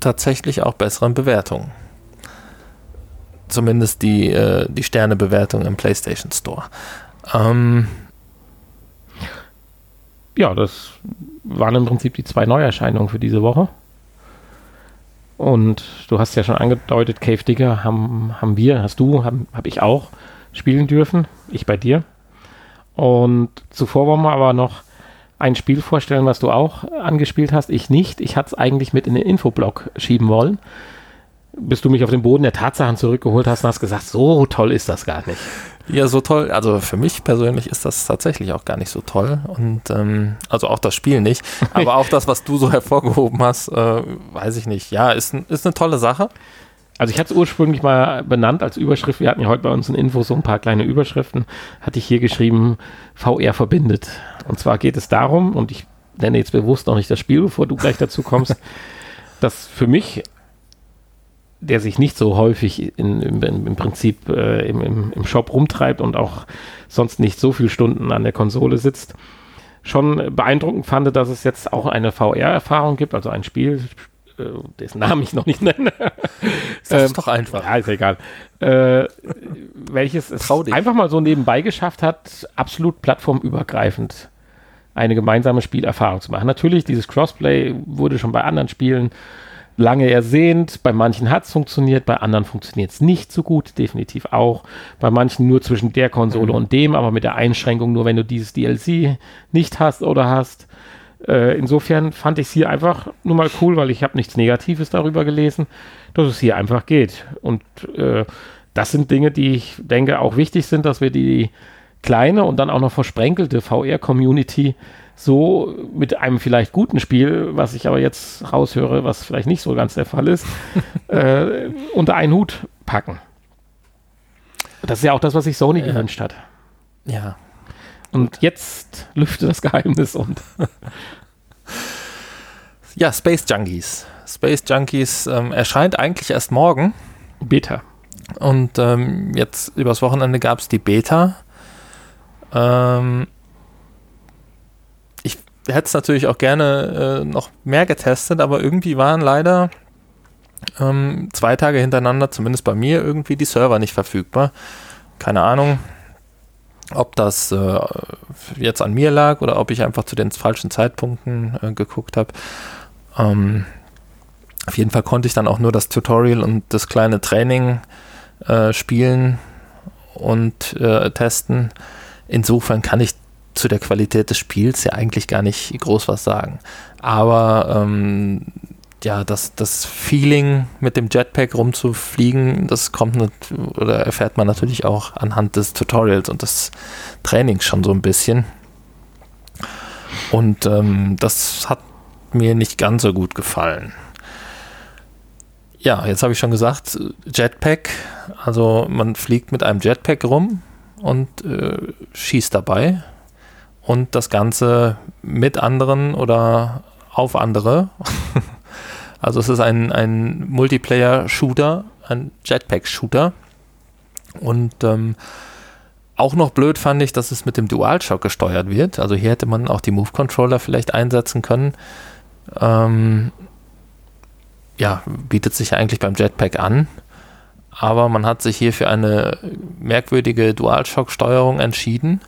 tatsächlich auch besseren Bewertungen. Zumindest die, äh, die Sternebewertung im PlayStation Store. Ähm, ja, das waren im Prinzip die zwei Neuerscheinungen für diese Woche. Und du hast ja schon angedeutet, Cave Digger haben, haben wir, hast du, habe hab ich auch spielen dürfen. Ich bei dir. Und zuvor wollen wir aber noch ein Spiel vorstellen, was du auch angespielt hast. Ich nicht. Ich hatte es eigentlich mit in den Infoblog schieben wollen. bis du mich auf den Boden der Tatsachen zurückgeholt hast und hast gesagt, so toll ist das gar nicht. Ja, so toll. Also für mich persönlich ist das tatsächlich auch gar nicht so toll. Und ähm, also auch das Spiel nicht. Aber auch das, was du so hervorgehoben hast, äh, weiß ich nicht. Ja, ist, ist eine tolle Sache. Also ich hatte es ursprünglich mal benannt als Überschrift. Wir hatten ja heute bei uns in Infos so ein paar kleine Überschriften. Hatte ich hier geschrieben, VR verbindet. Und zwar geht es darum, und ich nenne jetzt bewusst noch nicht das Spiel, bevor du gleich dazu kommst, dass für mich der sich nicht so häufig in, im, im Prinzip äh, im, im, im Shop rumtreibt und auch sonst nicht so viele Stunden an der Konsole sitzt, schon beeindruckend fand, dass es jetzt auch eine VR-Erfahrung gibt, also ein Spiel, äh, dessen Namen ich noch nicht nenne. Das ist ähm, doch einfach. Ja, ist egal. Äh, welches es einfach mal so nebenbei geschafft hat, absolut plattformübergreifend eine gemeinsame Spielerfahrung zu machen. Natürlich, dieses Crossplay wurde schon bei anderen Spielen lange ersehnt. Bei manchen hat es funktioniert, bei anderen funktioniert es nicht so gut, definitiv auch. Bei manchen nur zwischen der Konsole mhm. und dem, aber mit der Einschränkung nur, wenn du dieses DLC nicht hast oder hast. Äh, insofern fand ich es hier einfach nur mal cool, weil ich habe nichts Negatives darüber gelesen, dass es hier einfach geht. Und äh, das sind Dinge, die ich denke auch wichtig sind, dass wir die kleine und dann auch noch versprenkelte VR-Community so mit einem vielleicht guten Spiel, was ich aber jetzt raushöre, was vielleicht nicht so ganz der Fall ist, äh, unter einen Hut packen. Das ist ja auch das, was sich Sony äh, gewünscht hat. Ja. Und jetzt lüfte das Geheimnis und. ja, Space Junkies. Space Junkies ähm, erscheint eigentlich erst morgen. Beta. Und ähm, jetzt übers Wochenende gab es die Beta. Ähm, hätte es natürlich auch gerne äh, noch mehr getestet, aber irgendwie waren leider ähm, zwei Tage hintereinander, zumindest bei mir, irgendwie die Server nicht verfügbar. Keine Ahnung, ob das äh, jetzt an mir lag oder ob ich einfach zu den falschen Zeitpunkten äh, geguckt habe. Ähm, auf jeden Fall konnte ich dann auch nur das Tutorial und das kleine Training äh, spielen und äh, testen. Insofern kann ich zu der Qualität des Spiels ja eigentlich gar nicht groß was sagen. Aber ähm, ja, das, das Feeling mit dem Jetpack rumzufliegen, das kommt nicht, oder erfährt man natürlich auch anhand des Tutorials und des Trainings schon so ein bisschen. Und ähm, das hat mir nicht ganz so gut gefallen. Ja, jetzt habe ich schon gesagt, Jetpack, also man fliegt mit einem Jetpack rum und äh, schießt dabei und das Ganze mit anderen oder auf andere. also es ist ein, ein Multiplayer-Shooter, ein Jetpack-Shooter. Und ähm, auch noch blöd fand ich, dass es mit dem DualShock gesteuert wird. Also hier hätte man auch die Move-Controller vielleicht einsetzen können. Ähm, ja, bietet sich eigentlich beim Jetpack an. Aber man hat sich hier für eine merkwürdige DualShock-Steuerung entschieden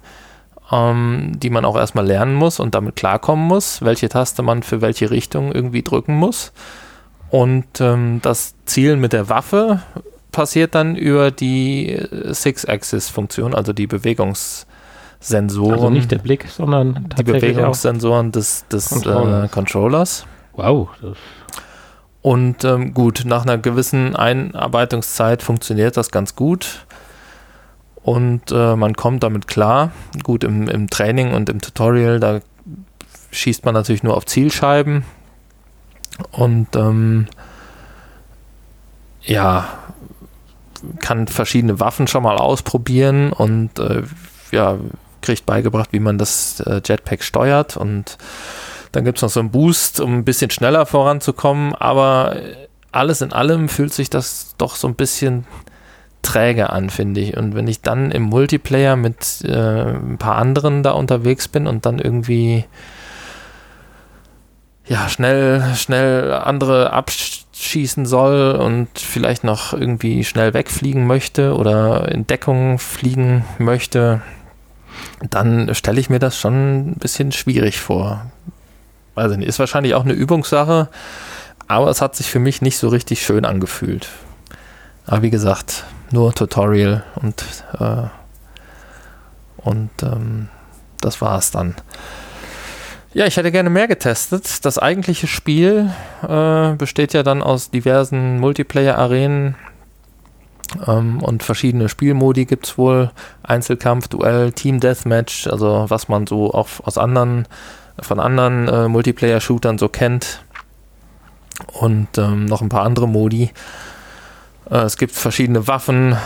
ähm, die man auch erstmal lernen muss und damit klarkommen muss, welche Taste man für welche Richtung irgendwie drücken muss. Und ähm, das Zielen mit der Waffe passiert dann über die Six-Axis-Funktion, also die Bewegungssensoren. Also nicht der Blick, sondern die Bewegungssensoren des, des Controllers. Äh, Controllers. Wow. Und ähm, gut, nach einer gewissen Einarbeitungszeit funktioniert das ganz gut und äh, man kommt damit klar. Gut, im, im Training und im Tutorial, da schießt man natürlich nur auf Zielscheiben und ähm, ja, kann verschiedene Waffen schon mal ausprobieren und äh, ja, kriegt beigebracht, wie man das äh, Jetpack steuert und dann gibt es noch so einen Boost, um ein bisschen schneller voranzukommen, aber alles in allem fühlt sich das doch so ein bisschen träge an, finde ich. Und wenn ich dann im Multiplayer mit äh, ein paar anderen da unterwegs bin und dann irgendwie ja, schnell, schnell andere abschießen soll und vielleicht noch irgendwie schnell wegfliegen möchte oder in Deckung fliegen möchte, dann stelle ich mir das schon ein bisschen schwierig vor. Also ist wahrscheinlich auch eine Übungssache, aber es hat sich für mich nicht so richtig schön angefühlt. Aber wie gesagt, nur Tutorial und, äh, und ähm, das war es dann. Ja, ich hätte gerne mehr getestet. Das eigentliche Spiel äh, besteht ja dann aus diversen Multiplayer-Arenen ähm, und verschiedene Spielmodi gibt es wohl. Einzelkampf, Duell, Team Deathmatch, also was man so auch aus anderen, von anderen äh, Multiplayer-Shootern so kennt. Und ähm, noch ein paar andere Modi. Äh, es gibt verschiedene Waffen,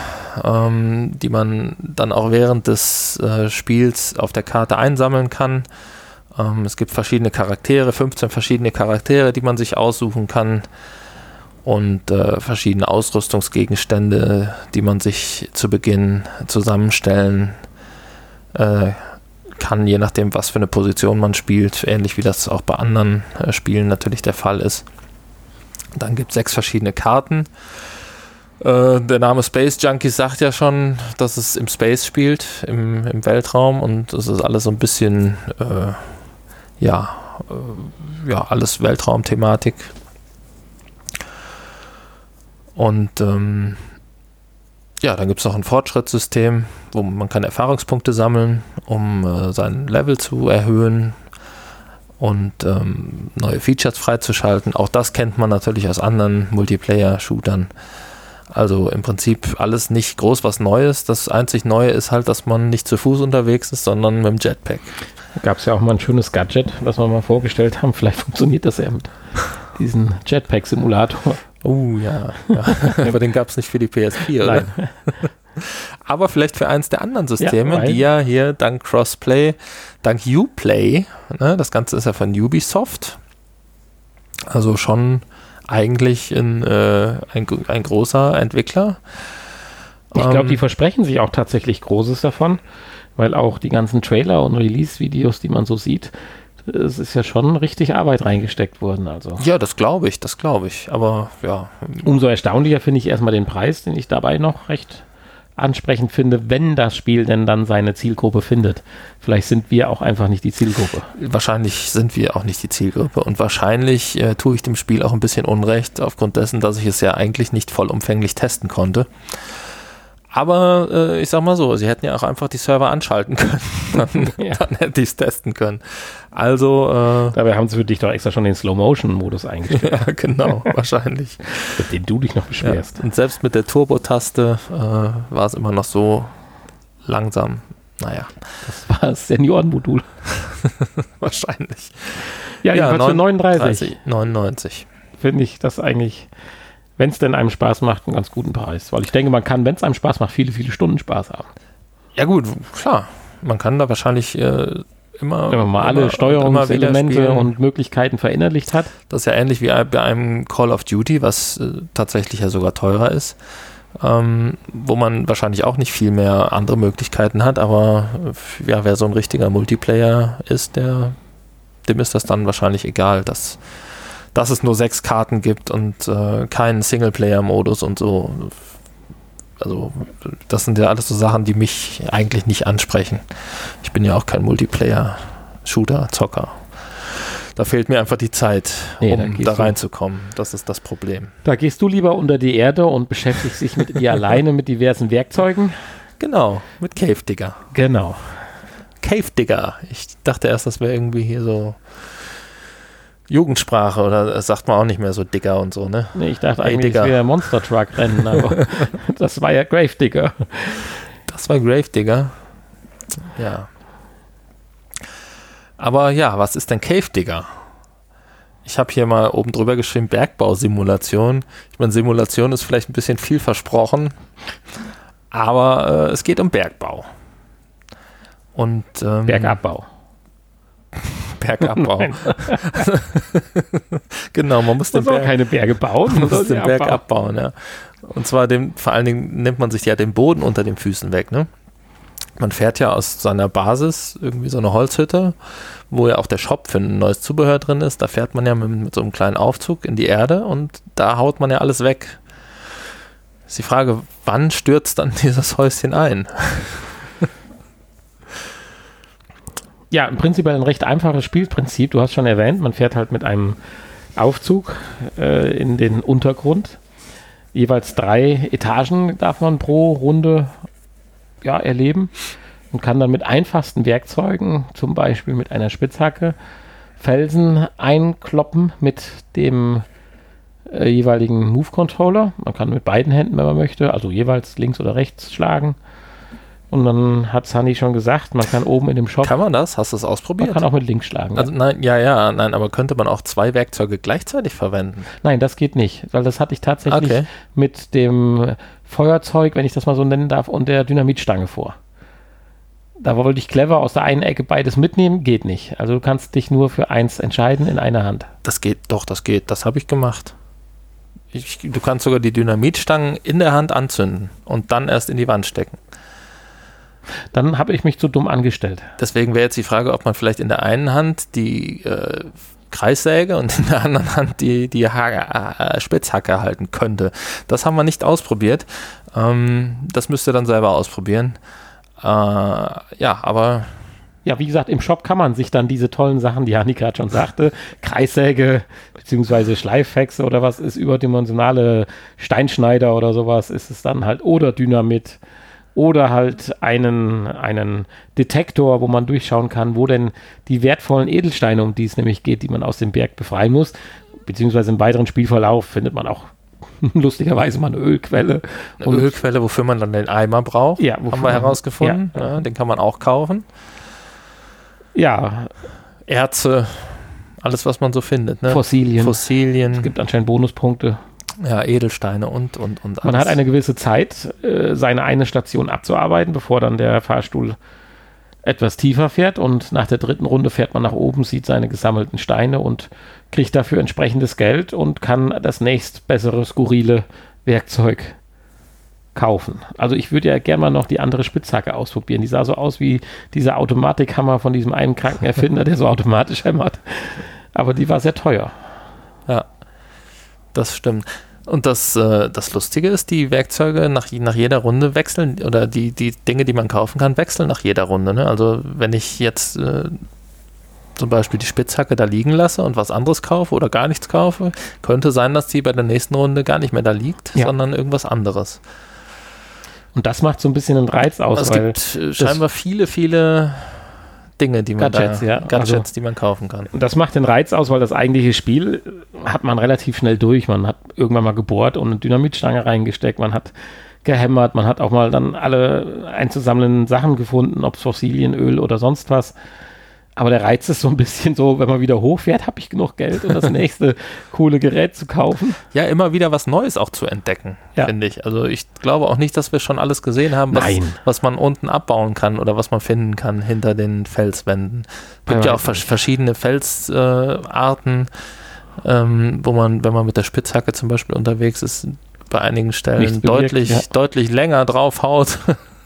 ähm, die man dann auch während des äh, Spiels auf der Karte einsammeln kann. Ähm, es gibt verschiedene Charaktere, 15 verschiedene Charaktere, die man sich aussuchen kann und äh, verschiedene Ausrüstungsgegenstände, die man sich zu Beginn zusammenstellen äh, kann, je nachdem, was für eine Position man spielt, ähnlich wie das auch bei anderen äh, Spielen natürlich der Fall ist. Dann gibt es sechs verschiedene Karten. Äh, der Name Space Junkies sagt ja schon, dass es im Space spielt, im, im Weltraum und es ist alles so ein bisschen äh, ja, äh, ja, alles Weltraumthematik. Und ähm, ja, dann gibt es noch ein Fortschrittssystem, wo man kann Erfahrungspunkte sammeln, um äh, sein Level zu erhöhen und ähm, neue Features freizuschalten. Auch das kennt man natürlich aus anderen Multiplayer-Shootern. Also im Prinzip alles nicht groß was Neues. Das einzig Neue ist halt, dass man nicht zu Fuß unterwegs ist, sondern mit dem Jetpack. Gab es ja auch mal ein schönes Gadget, was wir mal vorgestellt haben. Vielleicht funktioniert das ja mit diesem Jetpack-Simulator. Oh ja, ja. aber den gab es nicht für die PS4, oder? Nein. aber vielleicht für eins der anderen Systeme, ja, die ja hier dank Crossplay, dank Uplay, ne, das Ganze ist ja von Ubisoft, also schon eigentlich ein, äh, ein, ein großer Entwickler. Ich glaube, die ähm, versprechen sich auch tatsächlich Großes davon weil auch die ganzen Trailer und Release-Videos, die man so sieht, es ist ja schon richtig Arbeit reingesteckt worden. Also. Ja, das glaube ich, das glaube ich. Aber ja. Umso erstaunlicher finde ich erstmal den Preis, den ich dabei noch recht ansprechend finde, wenn das Spiel denn dann seine Zielgruppe findet. Vielleicht sind wir auch einfach nicht die Zielgruppe. Wahrscheinlich sind wir auch nicht die Zielgruppe und wahrscheinlich äh, tue ich dem Spiel auch ein bisschen Unrecht aufgrund dessen, dass ich es ja eigentlich nicht vollumfänglich testen konnte. Aber äh, ich sag mal so, sie hätten ja auch einfach die Server anschalten können. dann, ja. dann hätte ich es testen können. Also. Äh, Dabei haben sie für dich doch extra schon den Slow-Motion-Modus eingestellt. ja, genau, wahrscheinlich. Mit dem du dich noch beschwerst. Ja, und selbst mit der Turbo-Taste äh, war es immer noch so langsam. Naja. Das war das Seniorenmodul. wahrscheinlich. Ja, ja, jedenfalls 39. 30, 99. Finde ich das eigentlich wenn es denn einem Spaß macht, einen ganz guten Preis. Weil ich denke, man kann, wenn es einem Spaß macht, viele, viele Stunden Spaß haben. Ja gut, klar. Man kann da wahrscheinlich äh, immer... Wenn man mal alle Steuerungselemente und Möglichkeiten verinnerlicht hat. Das ist ja ähnlich wie bei einem Call of Duty, was äh, tatsächlich ja sogar teurer ist. Ähm, wo man wahrscheinlich auch nicht viel mehr andere Möglichkeiten hat, aber äh, ja, wer so ein richtiger Multiplayer ist, der, dem ist das dann wahrscheinlich egal, dass dass es nur sechs Karten gibt und äh, keinen Singleplayer-Modus und so. Also, das sind ja alles so Sachen, die mich eigentlich nicht ansprechen. Ich bin ja auch kein Multiplayer-Shooter, Zocker. Da fehlt mir einfach die Zeit, nee, um da, reinzukommen. Das ist das Problem. Da gehst du lieber unter die Erde und beschäftigst dich mit dir alleine mit diversen Werkzeugen. Genau, mit Cave Digger. Genau. Cave Digger. Ich dachte erst, das wäre irgendwie hier so Jugendsprache oder sagt man auch nicht mehr so Digger und so, ne? Nee, ich dachte eigentlich, Digger. es wäre Monster Truck Rennen, aber das war ja Grave Digger. Das war Grave Digger. Ja. Aber ja, was ist denn Cave Digger? Ich habe hier mal oben drüber geschrieben Bergbausimulation. Ich meine, Simulation ist vielleicht ein bisschen viel versprochen, aber äh, es geht um Bergbau. Und ähm, Bergabbau. Bergabbau. genau, man muss den Berg, keine Berge bauen, man muss den Berg abbauen. ja. Und zwar dem, vor allen Dingen nimmt man sich ja den Boden unter den Füßen weg, ne? Man fährt ja aus seiner Basis irgendwie so eine Holzhütte, wo ja auch der Shop für ein neues Zubehör drin ist. Da fährt man ja mit, mit so einem kleinen Aufzug in die Erde und da haut man ja alles weg. Ist die Frage, wann stürzt dann dieses Häuschen ein? Ja, im Prinzip ein recht einfaches Spielprinzip. Du hast schon erwähnt, man fährt halt mit einem Aufzug äh, in den Untergrund. Jeweils drei Etagen darf man pro Runde ja, erleben und kann dann mit einfachsten Werkzeugen, zum Beispiel mit einer Spitzhacke, Felsen einkloppen mit dem äh, jeweiligen Move-Controller. Man kann mit beiden Händen, wenn man möchte, also jeweils links oder rechts schlagen. Und dann hat Sunny schon gesagt, man kann oben in dem Shop. Kann man das? Hast du es ausprobiert? Man kann auch mit links schlagen. Also nein, ja, ja, nein, aber könnte man auch zwei Werkzeuge gleichzeitig verwenden? Nein, das geht nicht, weil das hatte ich tatsächlich okay. mit dem Feuerzeug, wenn ich das mal so nennen darf, und der Dynamitstange vor. Da wollte ich clever aus der einen Ecke beides mitnehmen, geht nicht. Also du kannst dich nur für eins entscheiden in einer Hand. Das geht, doch, das geht. Das habe ich gemacht. Ich, du kannst sogar die Dynamitstangen in der Hand anzünden und dann erst in die Wand stecken. Dann habe ich mich zu dumm angestellt. Deswegen wäre jetzt die Frage, ob man vielleicht in der einen Hand die äh, Kreissäge und in der anderen Hand die, die äh, Spitzhacke halten könnte. Das haben wir nicht ausprobiert. Ähm, das müsst ihr dann selber ausprobieren. Äh, ja, aber ja, wie gesagt, im Shop kann man sich dann diese tollen Sachen, die Annika gerade schon sagte, Kreissäge beziehungsweise Schleifhexe oder was ist überdimensionale Steinschneider oder sowas ist es dann halt oder Dynamit oder halt einen, einen Detektor, wo man durchschauen kann, wo denn die wertvollen Edelsteine, um die es nämlich geht, die man aus dem Berg befreien muss, beziehungsweise im weiteren Spielverlauf findet man auch lustigerweise mal eine Ölquelle. Eine Ölquelle, wofür man dann den Eimer braucht, ja, haben wir herausgefunden. Ja. Ja, den kann man auch kaufen. Ja. Erze, alles, was man so findet. Ne? Fossilien. Fossilien. Es gibt anscheinend Bonuspunkte. Ja, Edelsteine und, und, und alles. Man hat eine gewisse Zeit, äh, seine eine Station abzuarbeiten, bevor dann der Fahrstuhl etwas tiefer fährt und nach der dritten Runde fährt man nach oben, sieht seine gesammelten Steine und kriegt dafür entsprechendes Geld und kann das nächst bessere, skurrile Werkzeug kaufen. Also ich würde ja gerne mal noch die andere Spitzhacke ausprobieren. Die sah so aus wie dieser Automatikhammer von diesem einen kranken Erfinder, der so automatisch hämmert. Aber die war sehr teuer. Ja, das stimmt. Und das, äh, das Lustige ist, die Werkzeuge nach, nach jeder Runde wechseln oder die, die Dinge, die man kaufen kann, wechseln nach jeder Runde. Ne? Also wenn ich jetzt äh, zum Beispiel die Spitzhacke da liegen lasse und was anderes kaufe oder gar nichts kaufe, könnte sein, dass die bei der nächsten Runde gar nicht mehr da liegt, ja. sondern irgendwas anderes. Und das macht so ein bisschen einen Reiz aus. Es gibt äh, scheinbar viele, viele Dinge, die man Gadgets, da, ja. Gadgets, also, die man kaufen kann. Und das macht den Reiz aus, weil das eigentliche Spiel hat man relativ schnell durch. Man hat irgendwann mal gebohrt und eine Dynamitstange reingesteckt. Man hat gehämmert. Man hat auch mal dann alle einzusammelnden Sachen gefunden, ob es Fossilien, Öl oder sonst was. Aber der Reiz ist so ein bisschen so, wenn man wieder hochfährt, habe ich genug Geld, um das nächste coole Gerät zu kaufen. Ja, immer wieder was Neues auch zu entdecken, ja. finde ich. Also ich glaube auch nicht, dass wir schon alles gesehen haben, was, was man unten abbauen kann oder was man finden kann hinter den Felswänden. Es gibt ja, ja auch verschiedene Felsarten, äh, ähm, wo man, wenn man mit der Spitzhacke zum Beispiel unterwegs ist, bei einigen Stellen deutlich, ja. deutlich länger draufhaut,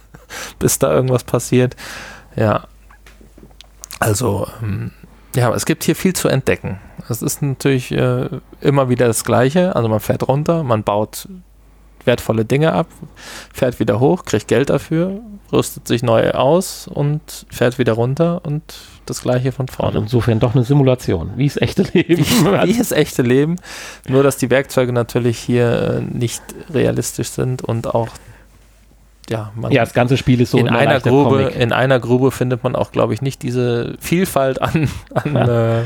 bis da irgendwas passiert. Ja, also, ähm, ja, es gibt hier viel zu entdecken. Es ist natürlich äh, immer wieder das Gleiche. Also man fährt runter, man baut wertvolle Dinge ab, fährt wieder hoch, kriegt Geld dafür, rüstet sich neu aus und fährt wieder runter und das gleiche von vorne. Also insofern doch eine Simulation, wie es echte Leben. wie es echte Leben, nur dass die Werkzeuge natürlich hier äh, nicht realistisch sind und auch ja, man ja, das ganze Spiel ist so in einer Grube. Comic. In einer Grube findet man auch, glaube ich, nicht diese Vielfalt an, an ja. äh,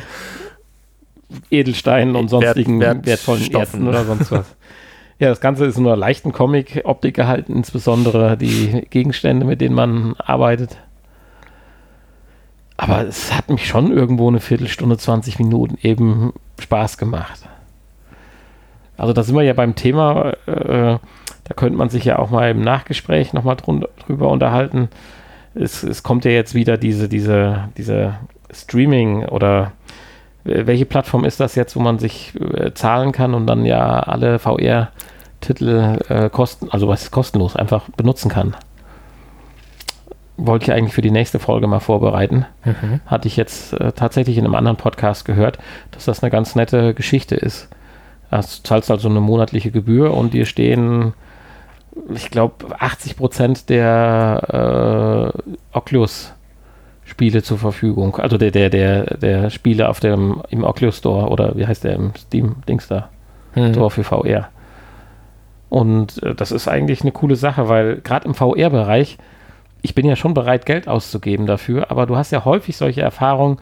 Edelsteinen und sonstigen Wert, wertvollen Stoffen. Erzen oder sonst was. ja, das Ganze ist in einer leichten Comic-Optik gehalten, insbesondere die Gegenstände, mit denen man arbeitet. Aber es hat mich schon irgendwo eine Viertelstunde, 20 Minuten eben Spaß gemacht. Also da sind wir ja beim Thema. Äh, da könnte man sich ja auch mal im Nachgespräch nochmal drüber unterhalten. Es, es kommt ja jetzt wieder diese, diese, diese Streaming oder welche Plattform ist das jetzt, wo man sich äh, zahlen kann und dann ja alle VR-Titel äh, kosten, also was ist kostenlos, einfach benutzen kann? Wollte ich eigentlich für die nächste Folge mal vorbereiten. Mhm. Hatte ich jetzt äh, tatsächlich in einem anderen Podcast gehört, dass das eine ganz nette Geschichte ist. Du zahlst also eine monatliche Gebühr und dir stehen ich glaube, 80 Prozent der äh, Oculus Spiele zur Verfügung. Also der, der, der, der Spiele auf dem, im Oculus Store oder wie heißt der im Steam-Dings da? Mhm. Store für VR. Und äh, das ist eigentlich eine coole Sache, weil gerade im VR-Bereich, ich bin ja schon bereit, Geld auszugeben dafür, aber du hast ja häufig solche Erfahrungen,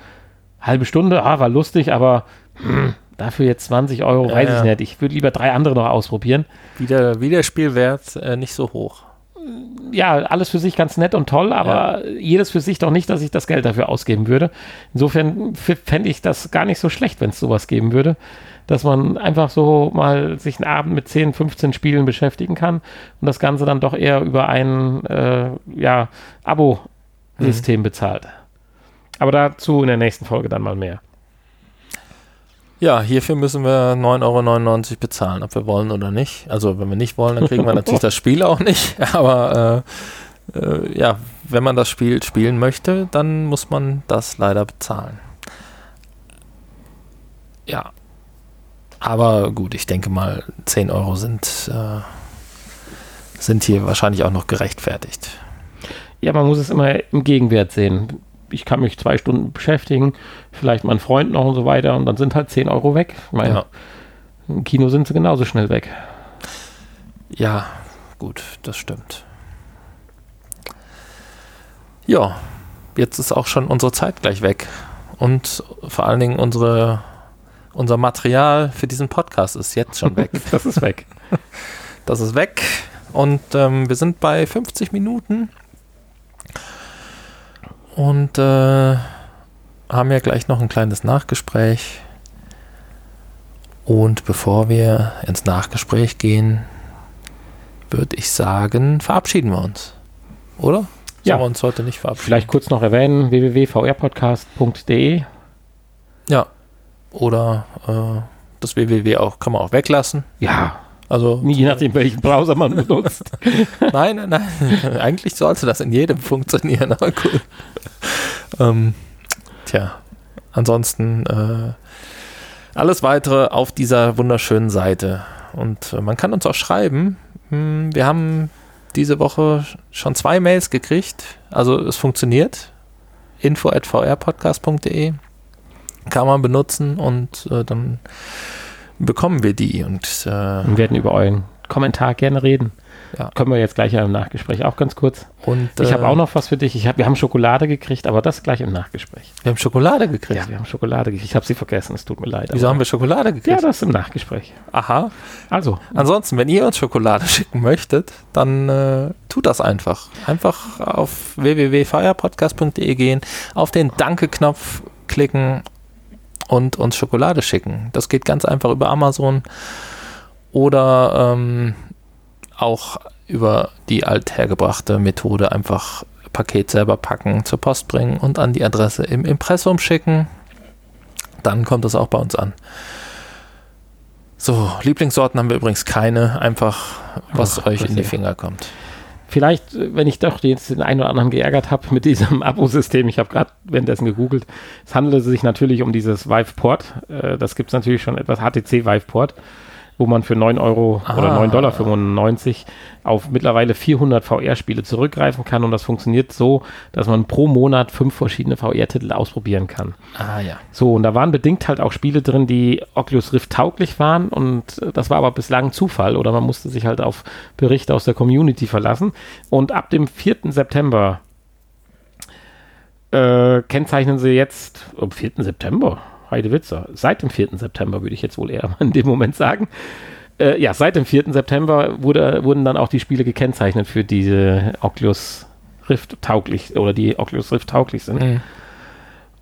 halbe Stunde, ah, war lustig, aber hm, dafür jetzt 20 Euro, Ja, weiß ja. ich nicht. Ich würde lieber drei andere noch ausprobieren. Wieder, wieder Spielwert äh, nicht so hoch. Ja, alles für sich ganz nett und toll, aber jedes für sich doch nicht, dass ich das Geld dafür ausgeben würde. Insofern fände ich das gar nicht so schlecht, wenn es sowas geben würde, dass man einfach so mal sich einen Abend mit 10, 15 Spielen beschäftigen kann und das Ganze dann doch eher über ein äh, ja, Abo-System bezahlt. Aber dazu in der nächsten Folge dann mal mehr. Ja, hierfür müssen wir 9,99 Euro bezahlen, ob wir wollen oder nicht. Also wenn wir nicht wollen, dann kriegen wir natürlich das Spiel auch nicht. Aber äh, äh, ja, wenn man das Spiel spielen möchte, dann muss man das leider bezahlen. Ja. Aber gut, ich denke mal, 10 Euro sind, äh, sind hier wahrscheinlich auch noch gerechtfertigt. Ja, man muss es immer im Gegenwert sehen. Ich kann mich zwei Stunden beschäftigen, vielleicht mein Freund noch und so weiter und dann sind halt 10 Euro weg. Ich meine, Ja. im Kino sind sie genauso schnell weg. Ja, gut, das stimmt. Ja, jetzt ist auch schon unsere Zeit gleich weg. Und vor allen Dingen unsere, unser Material für diesen Podcast ist jetzt schon weg. Das ist weg. Das ist weg. Und ähm, wir sind bei 50 Minuten. Und äh, haben ja gleich noch ein kleines Nachgespräch. Und bevor wir ins Nachgespräch gehen, würde ich sagen, verabschieden wir uns. Oder? Sollen Ja. wir uns heute nicht verabschieden? Vielleicht kurz noch erwähnen, www.vrpodcast.de. Ja. Oder äh, das www auch, kann man auch weglassen. Ja, Also je nachdem, welchen Browser man benutzt. Nein, nein, nein. Eigentlich sollte das in jedem funktionieren. Aber cool. ähm, tja, ansonsten äh, alles weitere auf dieser wunderschönen Seite. Und äh, man kann uns auch schreiben. Hm, wir haben diese Woche schon zwei Mails gekriegt. Also es funktioniert. info at vrpodcast.de kann man benutzen und äh, dann bekommen wir die. Und äh, Wir werden über euren Kommentar gerne reden. Ja. Können wir jetzt gleich im Nachgespräch auch ganz kurz. und Ich äh, habe auch noch was für dich. Ich hab, wir haben Schokolade gekriegt, aber das gleich im Nachgespräch. Wir haben Schokolade gekriegt. Ja, wir haben Schokolade gekriegt. Ich habe sie vergessen, es tut mir leid. Wieso haben wir Schokolade Ja, gekriegt? das im Nachgespräch. Aha. Also, Ansonsten, wenn ihr uns Schokolade schicken möchtet, dann äh, tut das einfach. Einfach auf www.feierpodcast.de gehen, auf den Danke-Knopf klicken und uns Schokolade schicken. Das geht ganz einfach über Amazon oder ähm, auch über die althergebrachte Methode einfach Paket selber packen, zur Post bringen und an die Adresse im Impressum schicken. Dann kommt das auch bei uns an. So, Lieblingssorten haben wir übrigens keine, einfach was Ach, euch in die. Finger kommt. Vielleicht, äh, wenn ich doch jetzt den einen oder anderen geärgert habe mit diesem Abo-System, ich habe gerade währenddessen gegoogelt, es handelt sich natürlich um dieses Vive-Port. Äh, das gibt es natürlich schon etwas, HTC Vive-Port, wo man für 9 Euro oder Ah. 9,95 Dollar auf mittlerweile 400 VR-Spiele zurückgreifen kann und das funktioniert so, dass man pro Monat fünf verschiedene VR-Titel ausprobieren kann. Ah ja. So, und da waren bedingt halt auch Spiele drin, die Oculus Rift tauglich waren und das war aber bislang Zufall oder man musste sich halt auf Berichte aus der Community verlassen. Und ab dem 4. September äh, kennzeichnen sie jetzt, am 4. September, Heidewitzer, seit dem 4. September würde ich jetzt wohl eher in dem Moment sagen. Äh, ja, seit dem 4. September wurde, wurden dann auch die Spiele gekennzeichnet für diese Oculus Rift tauglich oder die Oculus Rift tauglich sind. Mhm.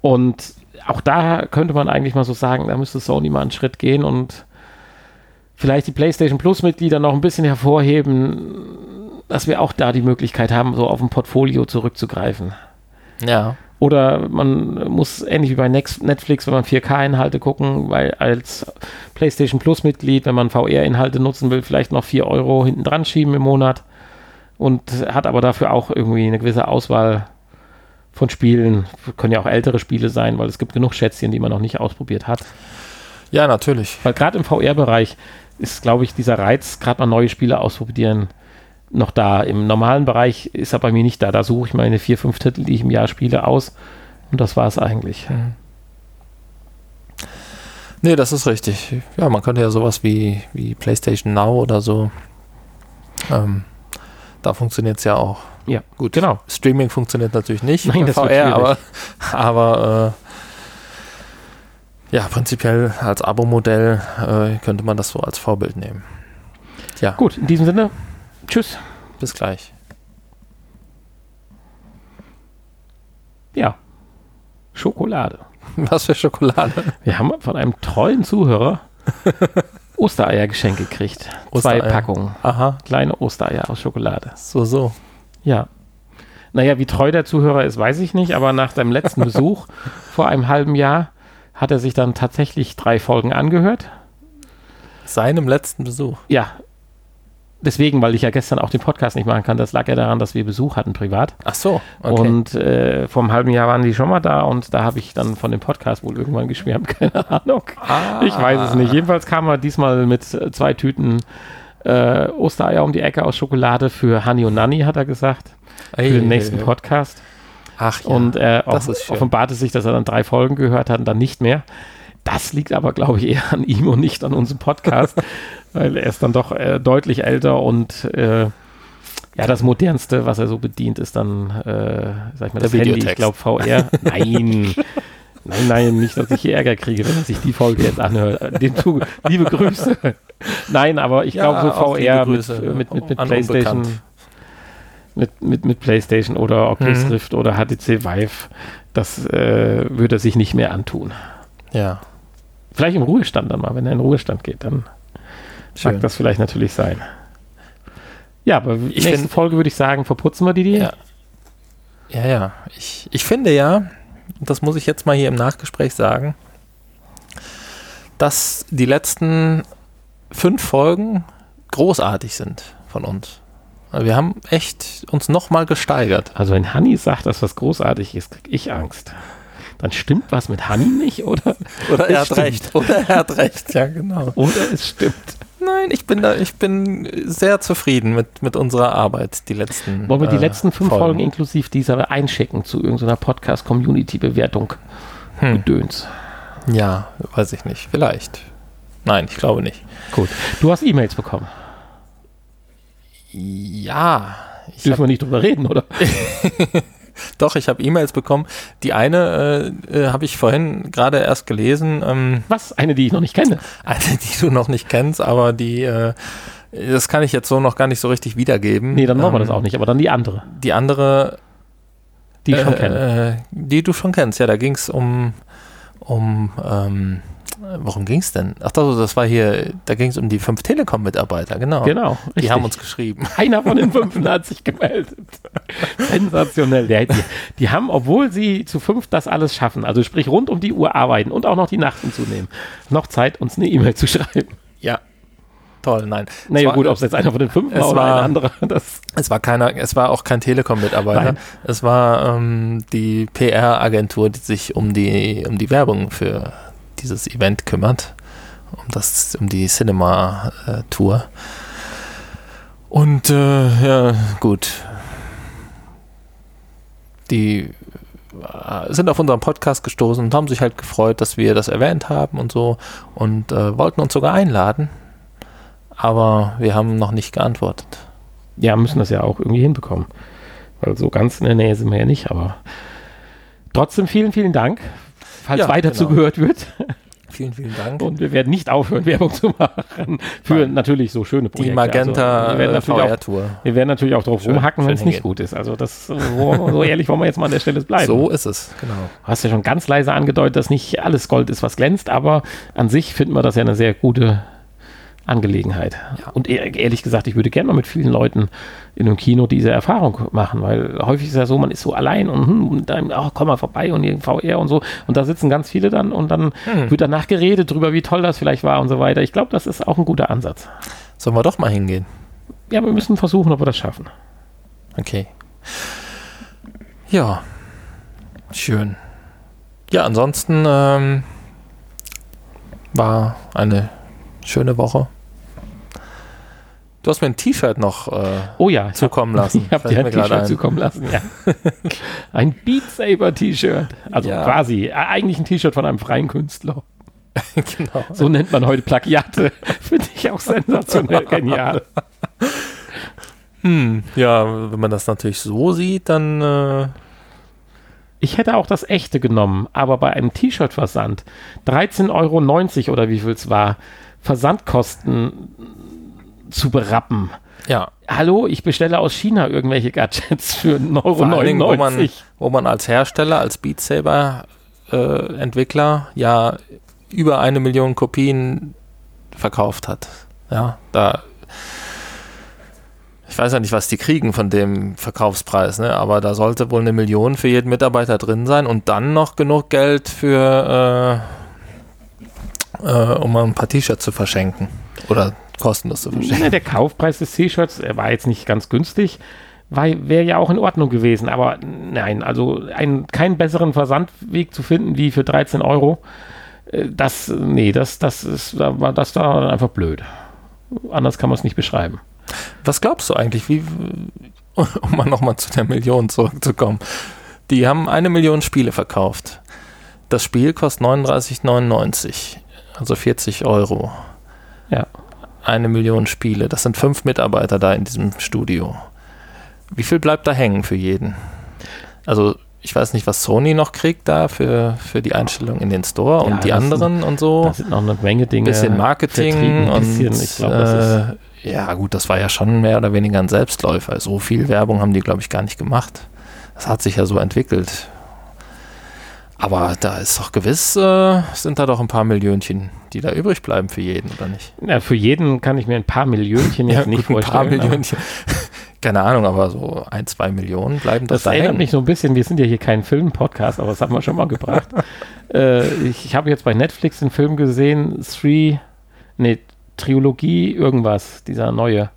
Und auch da könnte man eigentlich mal so sagen, da müsste Sony mal einen Schritt gehen und vielleicht die PlayStation Plus-Mitglieder noch ein bisschen hervorheben, dass wir auch da die Möglichkeit haben, so auf ein Portfolio zurückzugreifen. Ja. Oder man muss ähnlich wie bei Netflix, wenn man 4K-Inhalte gucken, weil als PlayStation Plus-Mitglied, wenn man VR-Inhalte nutzen will, vielleicht noch 4 Euro hinten dran schieben im Monat und hat aber dafür auch irgendwie eine gewisse Auswahl von Spielen. Können ja auch ältere Spiele sein, weil es gibt genug Schätzchen, die man noch nicht ausprobiert hat. Ja, natürlich. Weil gerade im VR-Bereich ist, glaube ich, dieser Reiz, gerade mal neue Spiele ausprobieren, noch da. Im normalen Bereich ist er bei mir nicht da. Da suche ich meine vier, fünf Titel, die ich im Jahr spiele, aus. Und das war es eigentlich. Nee, das ist richtig. Ja, man könnte ja sowas wie, wie PlayStation Now oder so. Ähm, da funktioniert es ja auch. Ja, gut. genau. Streaming funktioniert natürlich nicht Nein, das VR, aber, aber Ja, prinzipiell als Abo-Modell äh, könnte man das so als Vorbild nehmen. Ja. Gut, in diesem Sinne, tschüss. Bis gleich. Ja. Schokolade. Was für Schokolade? Wir haben von einem treuen Zuhörer Ostereier geschenkt gekriegt. Ostereier. Zwei Packungen. Aha. Kleine Ostereier aus Schokolade. So, so. Ja. Naja, wie treu der Zuhörer ist, weiß ich nicht, aber nach seinem letzten Besuch vor einem halben Jahr hat er sich dann tatsächlich drei Folgen angehört. Seinem letzten Besuch? Ja, deswegen, weil ich ja gestern auch den Podcast nicht machen kann, das lag ja daran, dass wir Besuch hatten privat. Ach so. Okay. Und äh, vor einem halben Jahr waren die schon mal da und da habe ich dann von dem Podcast wohl irgendwann geschwärmt, keine Ahnung. Ah. Ich weiß es nicht. Jedenfalls kam er diesmal mit zwei Tüten äh, Ostereier um die Ecke aus Schokolade für Hani und Nani, hat er gesagt. Ei, für den nächsten Podcast. Ach ja, und er äh, offenbarte sich, dass er dann drei Folgen gehört hat und dann nicht mehr. Das liegt aber, glaube ich, eher an ihm und nicht an unserem Podcast, weil er ist dann doch äh, deutlich älter und äh, ja, das modernste, was er so bedient, ist dann, äh, sag ich mal, das Der Handy, ich glaube VR. Nein, nein, nein, nicht, dass ich hier Ärger kriege, wenn er sich die Folge jetzt anhört. Dem Zuge, liebe Grüße. Nein, aber ich ja, glaube so VR mit, mit, mit, mit PlayStation, mit, mit, mit PlayStation oder Oculus mhm. Rift oder HTC Vive, das äh, würde er sich nicht mehr antun. Ja. Vielleicht im Ruhestand dann mal, wenn er in den Ruhestand geht, dann Schön. mag das vielleicht natürlich sein. Ja, aber in der nächsten Folge würde ich sagen, verputzen wir die die. Ja, ja. ja. Ich, ich finde ja, das muss ich jetzt mal hier im Nachgespräch sagen, dass die letzten fünf Folgen großartig sind von uns. Wir haben echt uns nochmal gesteigert. Also wenn Hanni sagt, dass was großartig ist, kriege ich Angst dann stimmt was mit Hanni nicht, oder? Oder er hat stimmt. recht. Oder er hat recht, ja, genau. Oder es stimmt. Nein, ich bin da, ich bin sehr zufrieden mit, mit unserer Arbeit, die letzten. Wollen wir die äh, letzten fünf Folgen, Folgen inklusive dieser einschicken zu irgendeiner Podcast-Community-Bewertung? Hm. Gedöns. Ja, weiß ich nicht. Vielleicht. Nein, ich glaube nicht. Gut. Du hast E-Mails bekommen. Ja. Dürfen wir nicht drüber reden, oder? Doch, ich habe E-Mails bekommen. Die eine äh, äh, habe ich vorhin gerade erst gelesen. Ähm, Was? Eine, die ich noch nicht kenne? Eine, die du noch nicht kennst, aber die, äh, das kann ich jetzt so noch gar nicht so richtig wiedergeben. Nee, dann machen ähm, wir das ähm, auch nicht, aber dann die andere. Die andere, die ich schon kenne. Äh, die du schon kennst, ja, da ging es um, um ähm, Worum ging es denn? Ach doch, das war hier, da ging es um die fünf Telekom-Mitarbeiter, genau. Genau. Die richtig. haben uns geschrieben. Einer von den fünf hat sich gemeldet. Sensationell. Die, die, die, haben, obwohl sie zu fünf das alles schaffen, also sprich rund um die Uhr arbeiten und auch noch die Nacht hinzunehmen, noch Zeit, uns eine E-Mail zu schreiben. Ja. Toll, nein. Naja, gut, ob es jetzt einer von den fünf war oder ein anderer. Das es war keiner, es war auch kein Telekom-Mitarbeiter. Es war ähm, die PR-Agentur, die sich um die, um die Werbung für dieses Event kümmert, um, das, um die Cinema-Tour. Und äh, ja, gut. Die äh, sind auf unseren Podcast gestoßen und haben sich halt gefreut, dass wir das erwähnt haben und so und äh, wollten uns sogar einladen. Aber wir haben noch nicht geantwortet. Ja, müssen das ja auch irgendwie hinbekommen. Weil so ganz in der Nähe sind wir ja nicht, aber trotzdem vielen, vielen Dank falls ja, weiter genau. zugehört wird. Vielen, vielen Dank. Und wir werden nicht aufhören, Werbung zu machen für Nein. natürlich so schöne Projekte. Die Magenta also, VR-Tour. Wir werden natürlich auch drauf rumhacken, wenn es nicht gut ist. Also das, so, so ehrlich wollen wir jetzt mal an der Stelle bleiben. So ist es, genau. Du hast ja schon ganz leise angedeutet, dass nicht alles Gold ist, was glänzt, aber an sich finden wir das ja eine sehr gute Angelegenheit. Ja. Und ehrlich gesagt, ich würde gerne mal mit vielen Leuten in einem Kino diese Erfahrung machen, weil häufig ist ja so, man ist so allein und, hm, und dann, ach, komm mal vorbei und VR und so. Und da sitzen ganz viele dann und dann hm. wird danach geredet darüber, wie toll das vielleicht war und so weiter. Ich glaube, das ist auch ein guter Ansatz. Sollen wir doch mal hingehen? Ja, wir müssen versuchen, ob wir das schaffen. Okay. Ja. Schön. Ja, ansonsten ähm, war eine schöne Woche. Du hast mir ein T-Shirt noch äh, oh ja, zukommen lassen. Ich habe dir ein T-Shirt zukommen lassen, ja. ein Beat Saber T-Shirt. Also ja. quasi, äh, eigentlich ein T-Shirt von einem freien Künstler. genau. So nennt man heute Plagiate. Finde ich auch sensationell genial. Hm, ja, wenn man das natürlich so sieht, dann äh, Ich hätte auch das echte genommen, aber bei einem T-Shirt-Versand 13,90 Euro oder wie viel es war, Versandkosten zu berappen. Ja. Hallo, ich bestelle aus China irgendwelche Gadgets für 1,99 Euro. Vor allen Dingen, wo man, wo man als Hersteller, als Beat Saber äh, Entwickler ja über eine Million Kopien verkauft hat. Ja, da ich weiß ja nicht, was die kriegen von dem Verkaufspreis, ne? aber da sollte wohl eine Million für jeden Mitarbeiter drin sein und dann noch genug Geld für, äh, äh, um mal ein paar T-Shirts zu verschenken oder kostenlos zu verschenken. Der Kaufpreis des T-Shirts war jetzt nicht ganz günstig, wäre ja auch in Ordnung gewesen, aber nein, also ein, keinen besseren Versandweg zu finden wie für 13 Euro, äh, das, nee, das, das ist, das war einfach blöd. Anders kann man es nicht beschreiben. Was glaubst du eigentlich, wie, um mal nochmal zu der Million zurückzukommen? Die haben eine Million Spiele verkauft. Das Spiel kostet 39,99, also 40 Euro. Ja. Eine Million Spiele. Das sind fünf Mitarbeiter da in diesem Studio. Wie viel bleibt da hängen für jeden? Also ich weiß nicht, was Sony noch kriegt da für, für die Einstellung in den Store ja, und die anderen sind, und so. Da sind noch eine Menge Dinge. Bisschen Marketing und bisschen, ich glaub, äh, ja, gut, das war ja schon mehr oder weniger ein Selbstläufer. So viel Werbung haben die, glaube ich, gar nicht gemacht. Das hat sich ja so entwickelt. Aber da ist doch gewiss, äh, sind da doch ein paar Millionchen, die da übrig bleiben für jeden, oder nicht? Ja, für jeden kann ich mir ein paar Millionchen jetzt ja, nicht gut, vorstellen. Ein paar Millionchen. Keine Ahnung, aber so ein, zwei Millionen bleiben das Das erinnert mich so ein bisschen, wir sind ja hier kein Film-Podcast, aber das haben wir schon mal gebracht. äh, ich, ich habe jetzt bei Netflix den Film gesehen, Three, nee, Trilogie irgendwas, dieser neue.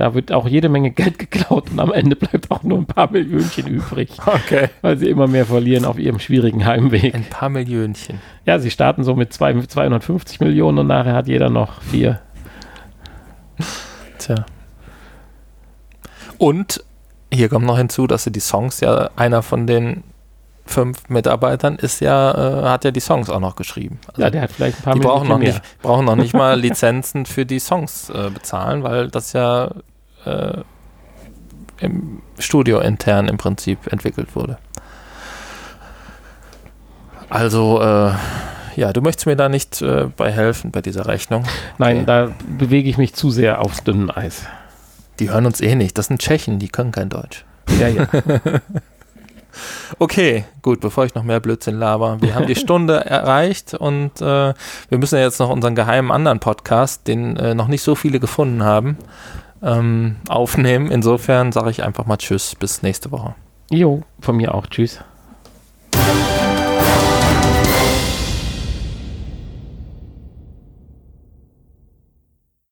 Da wird auch jede Menge Geld geklaut und am Ende bleibt auch nur ein paar Millionchen übrig. Okay. Weil sie immer mehr verlieren auf ihrem schwierigen Heimweg. Ein paar Millionchen. Ja, sie starten so mit, zwei, mit 250 Millionen und nachher hat jeder noch vier. Tja. Und hier kommt noch hinzu, dass sie die Songs ja einer von den fünf Mitarbeitern ist ja, äh, hat ja die Songs auch noch geschrieben. Also ja, der hat vielleicht ein paar Die brauchen noch, nicht, brauchen noch nicht mal Lizenzen für die Songs äh, bezahlen, weil das ja äh, im Studio intern im Prinzip entwickelt wurde. Also, äh, ja, du möchtest mir da nicht äh, bei helfen bei dieser Rechnung. Nein, okay. da bewege ich mich zu sehr aufs dünnen Eis. Die hören uns eh nicht. Das sind Tschechen, die können kein Deutsch. Ja, ja. Okay, gut, bevor ich noch mehr Blödsinn laber. Wir haben die Stunde erreicht und äh, wir müssen ja jetzt noch unseren geheimen anderen Podcast, den äh, noch nicht so viele gefunden haben, ähm, aufnehmen. Insofern sage ich einfach mal Tschüss, bis nächste Woche. Jo, von mir auch Tschüss.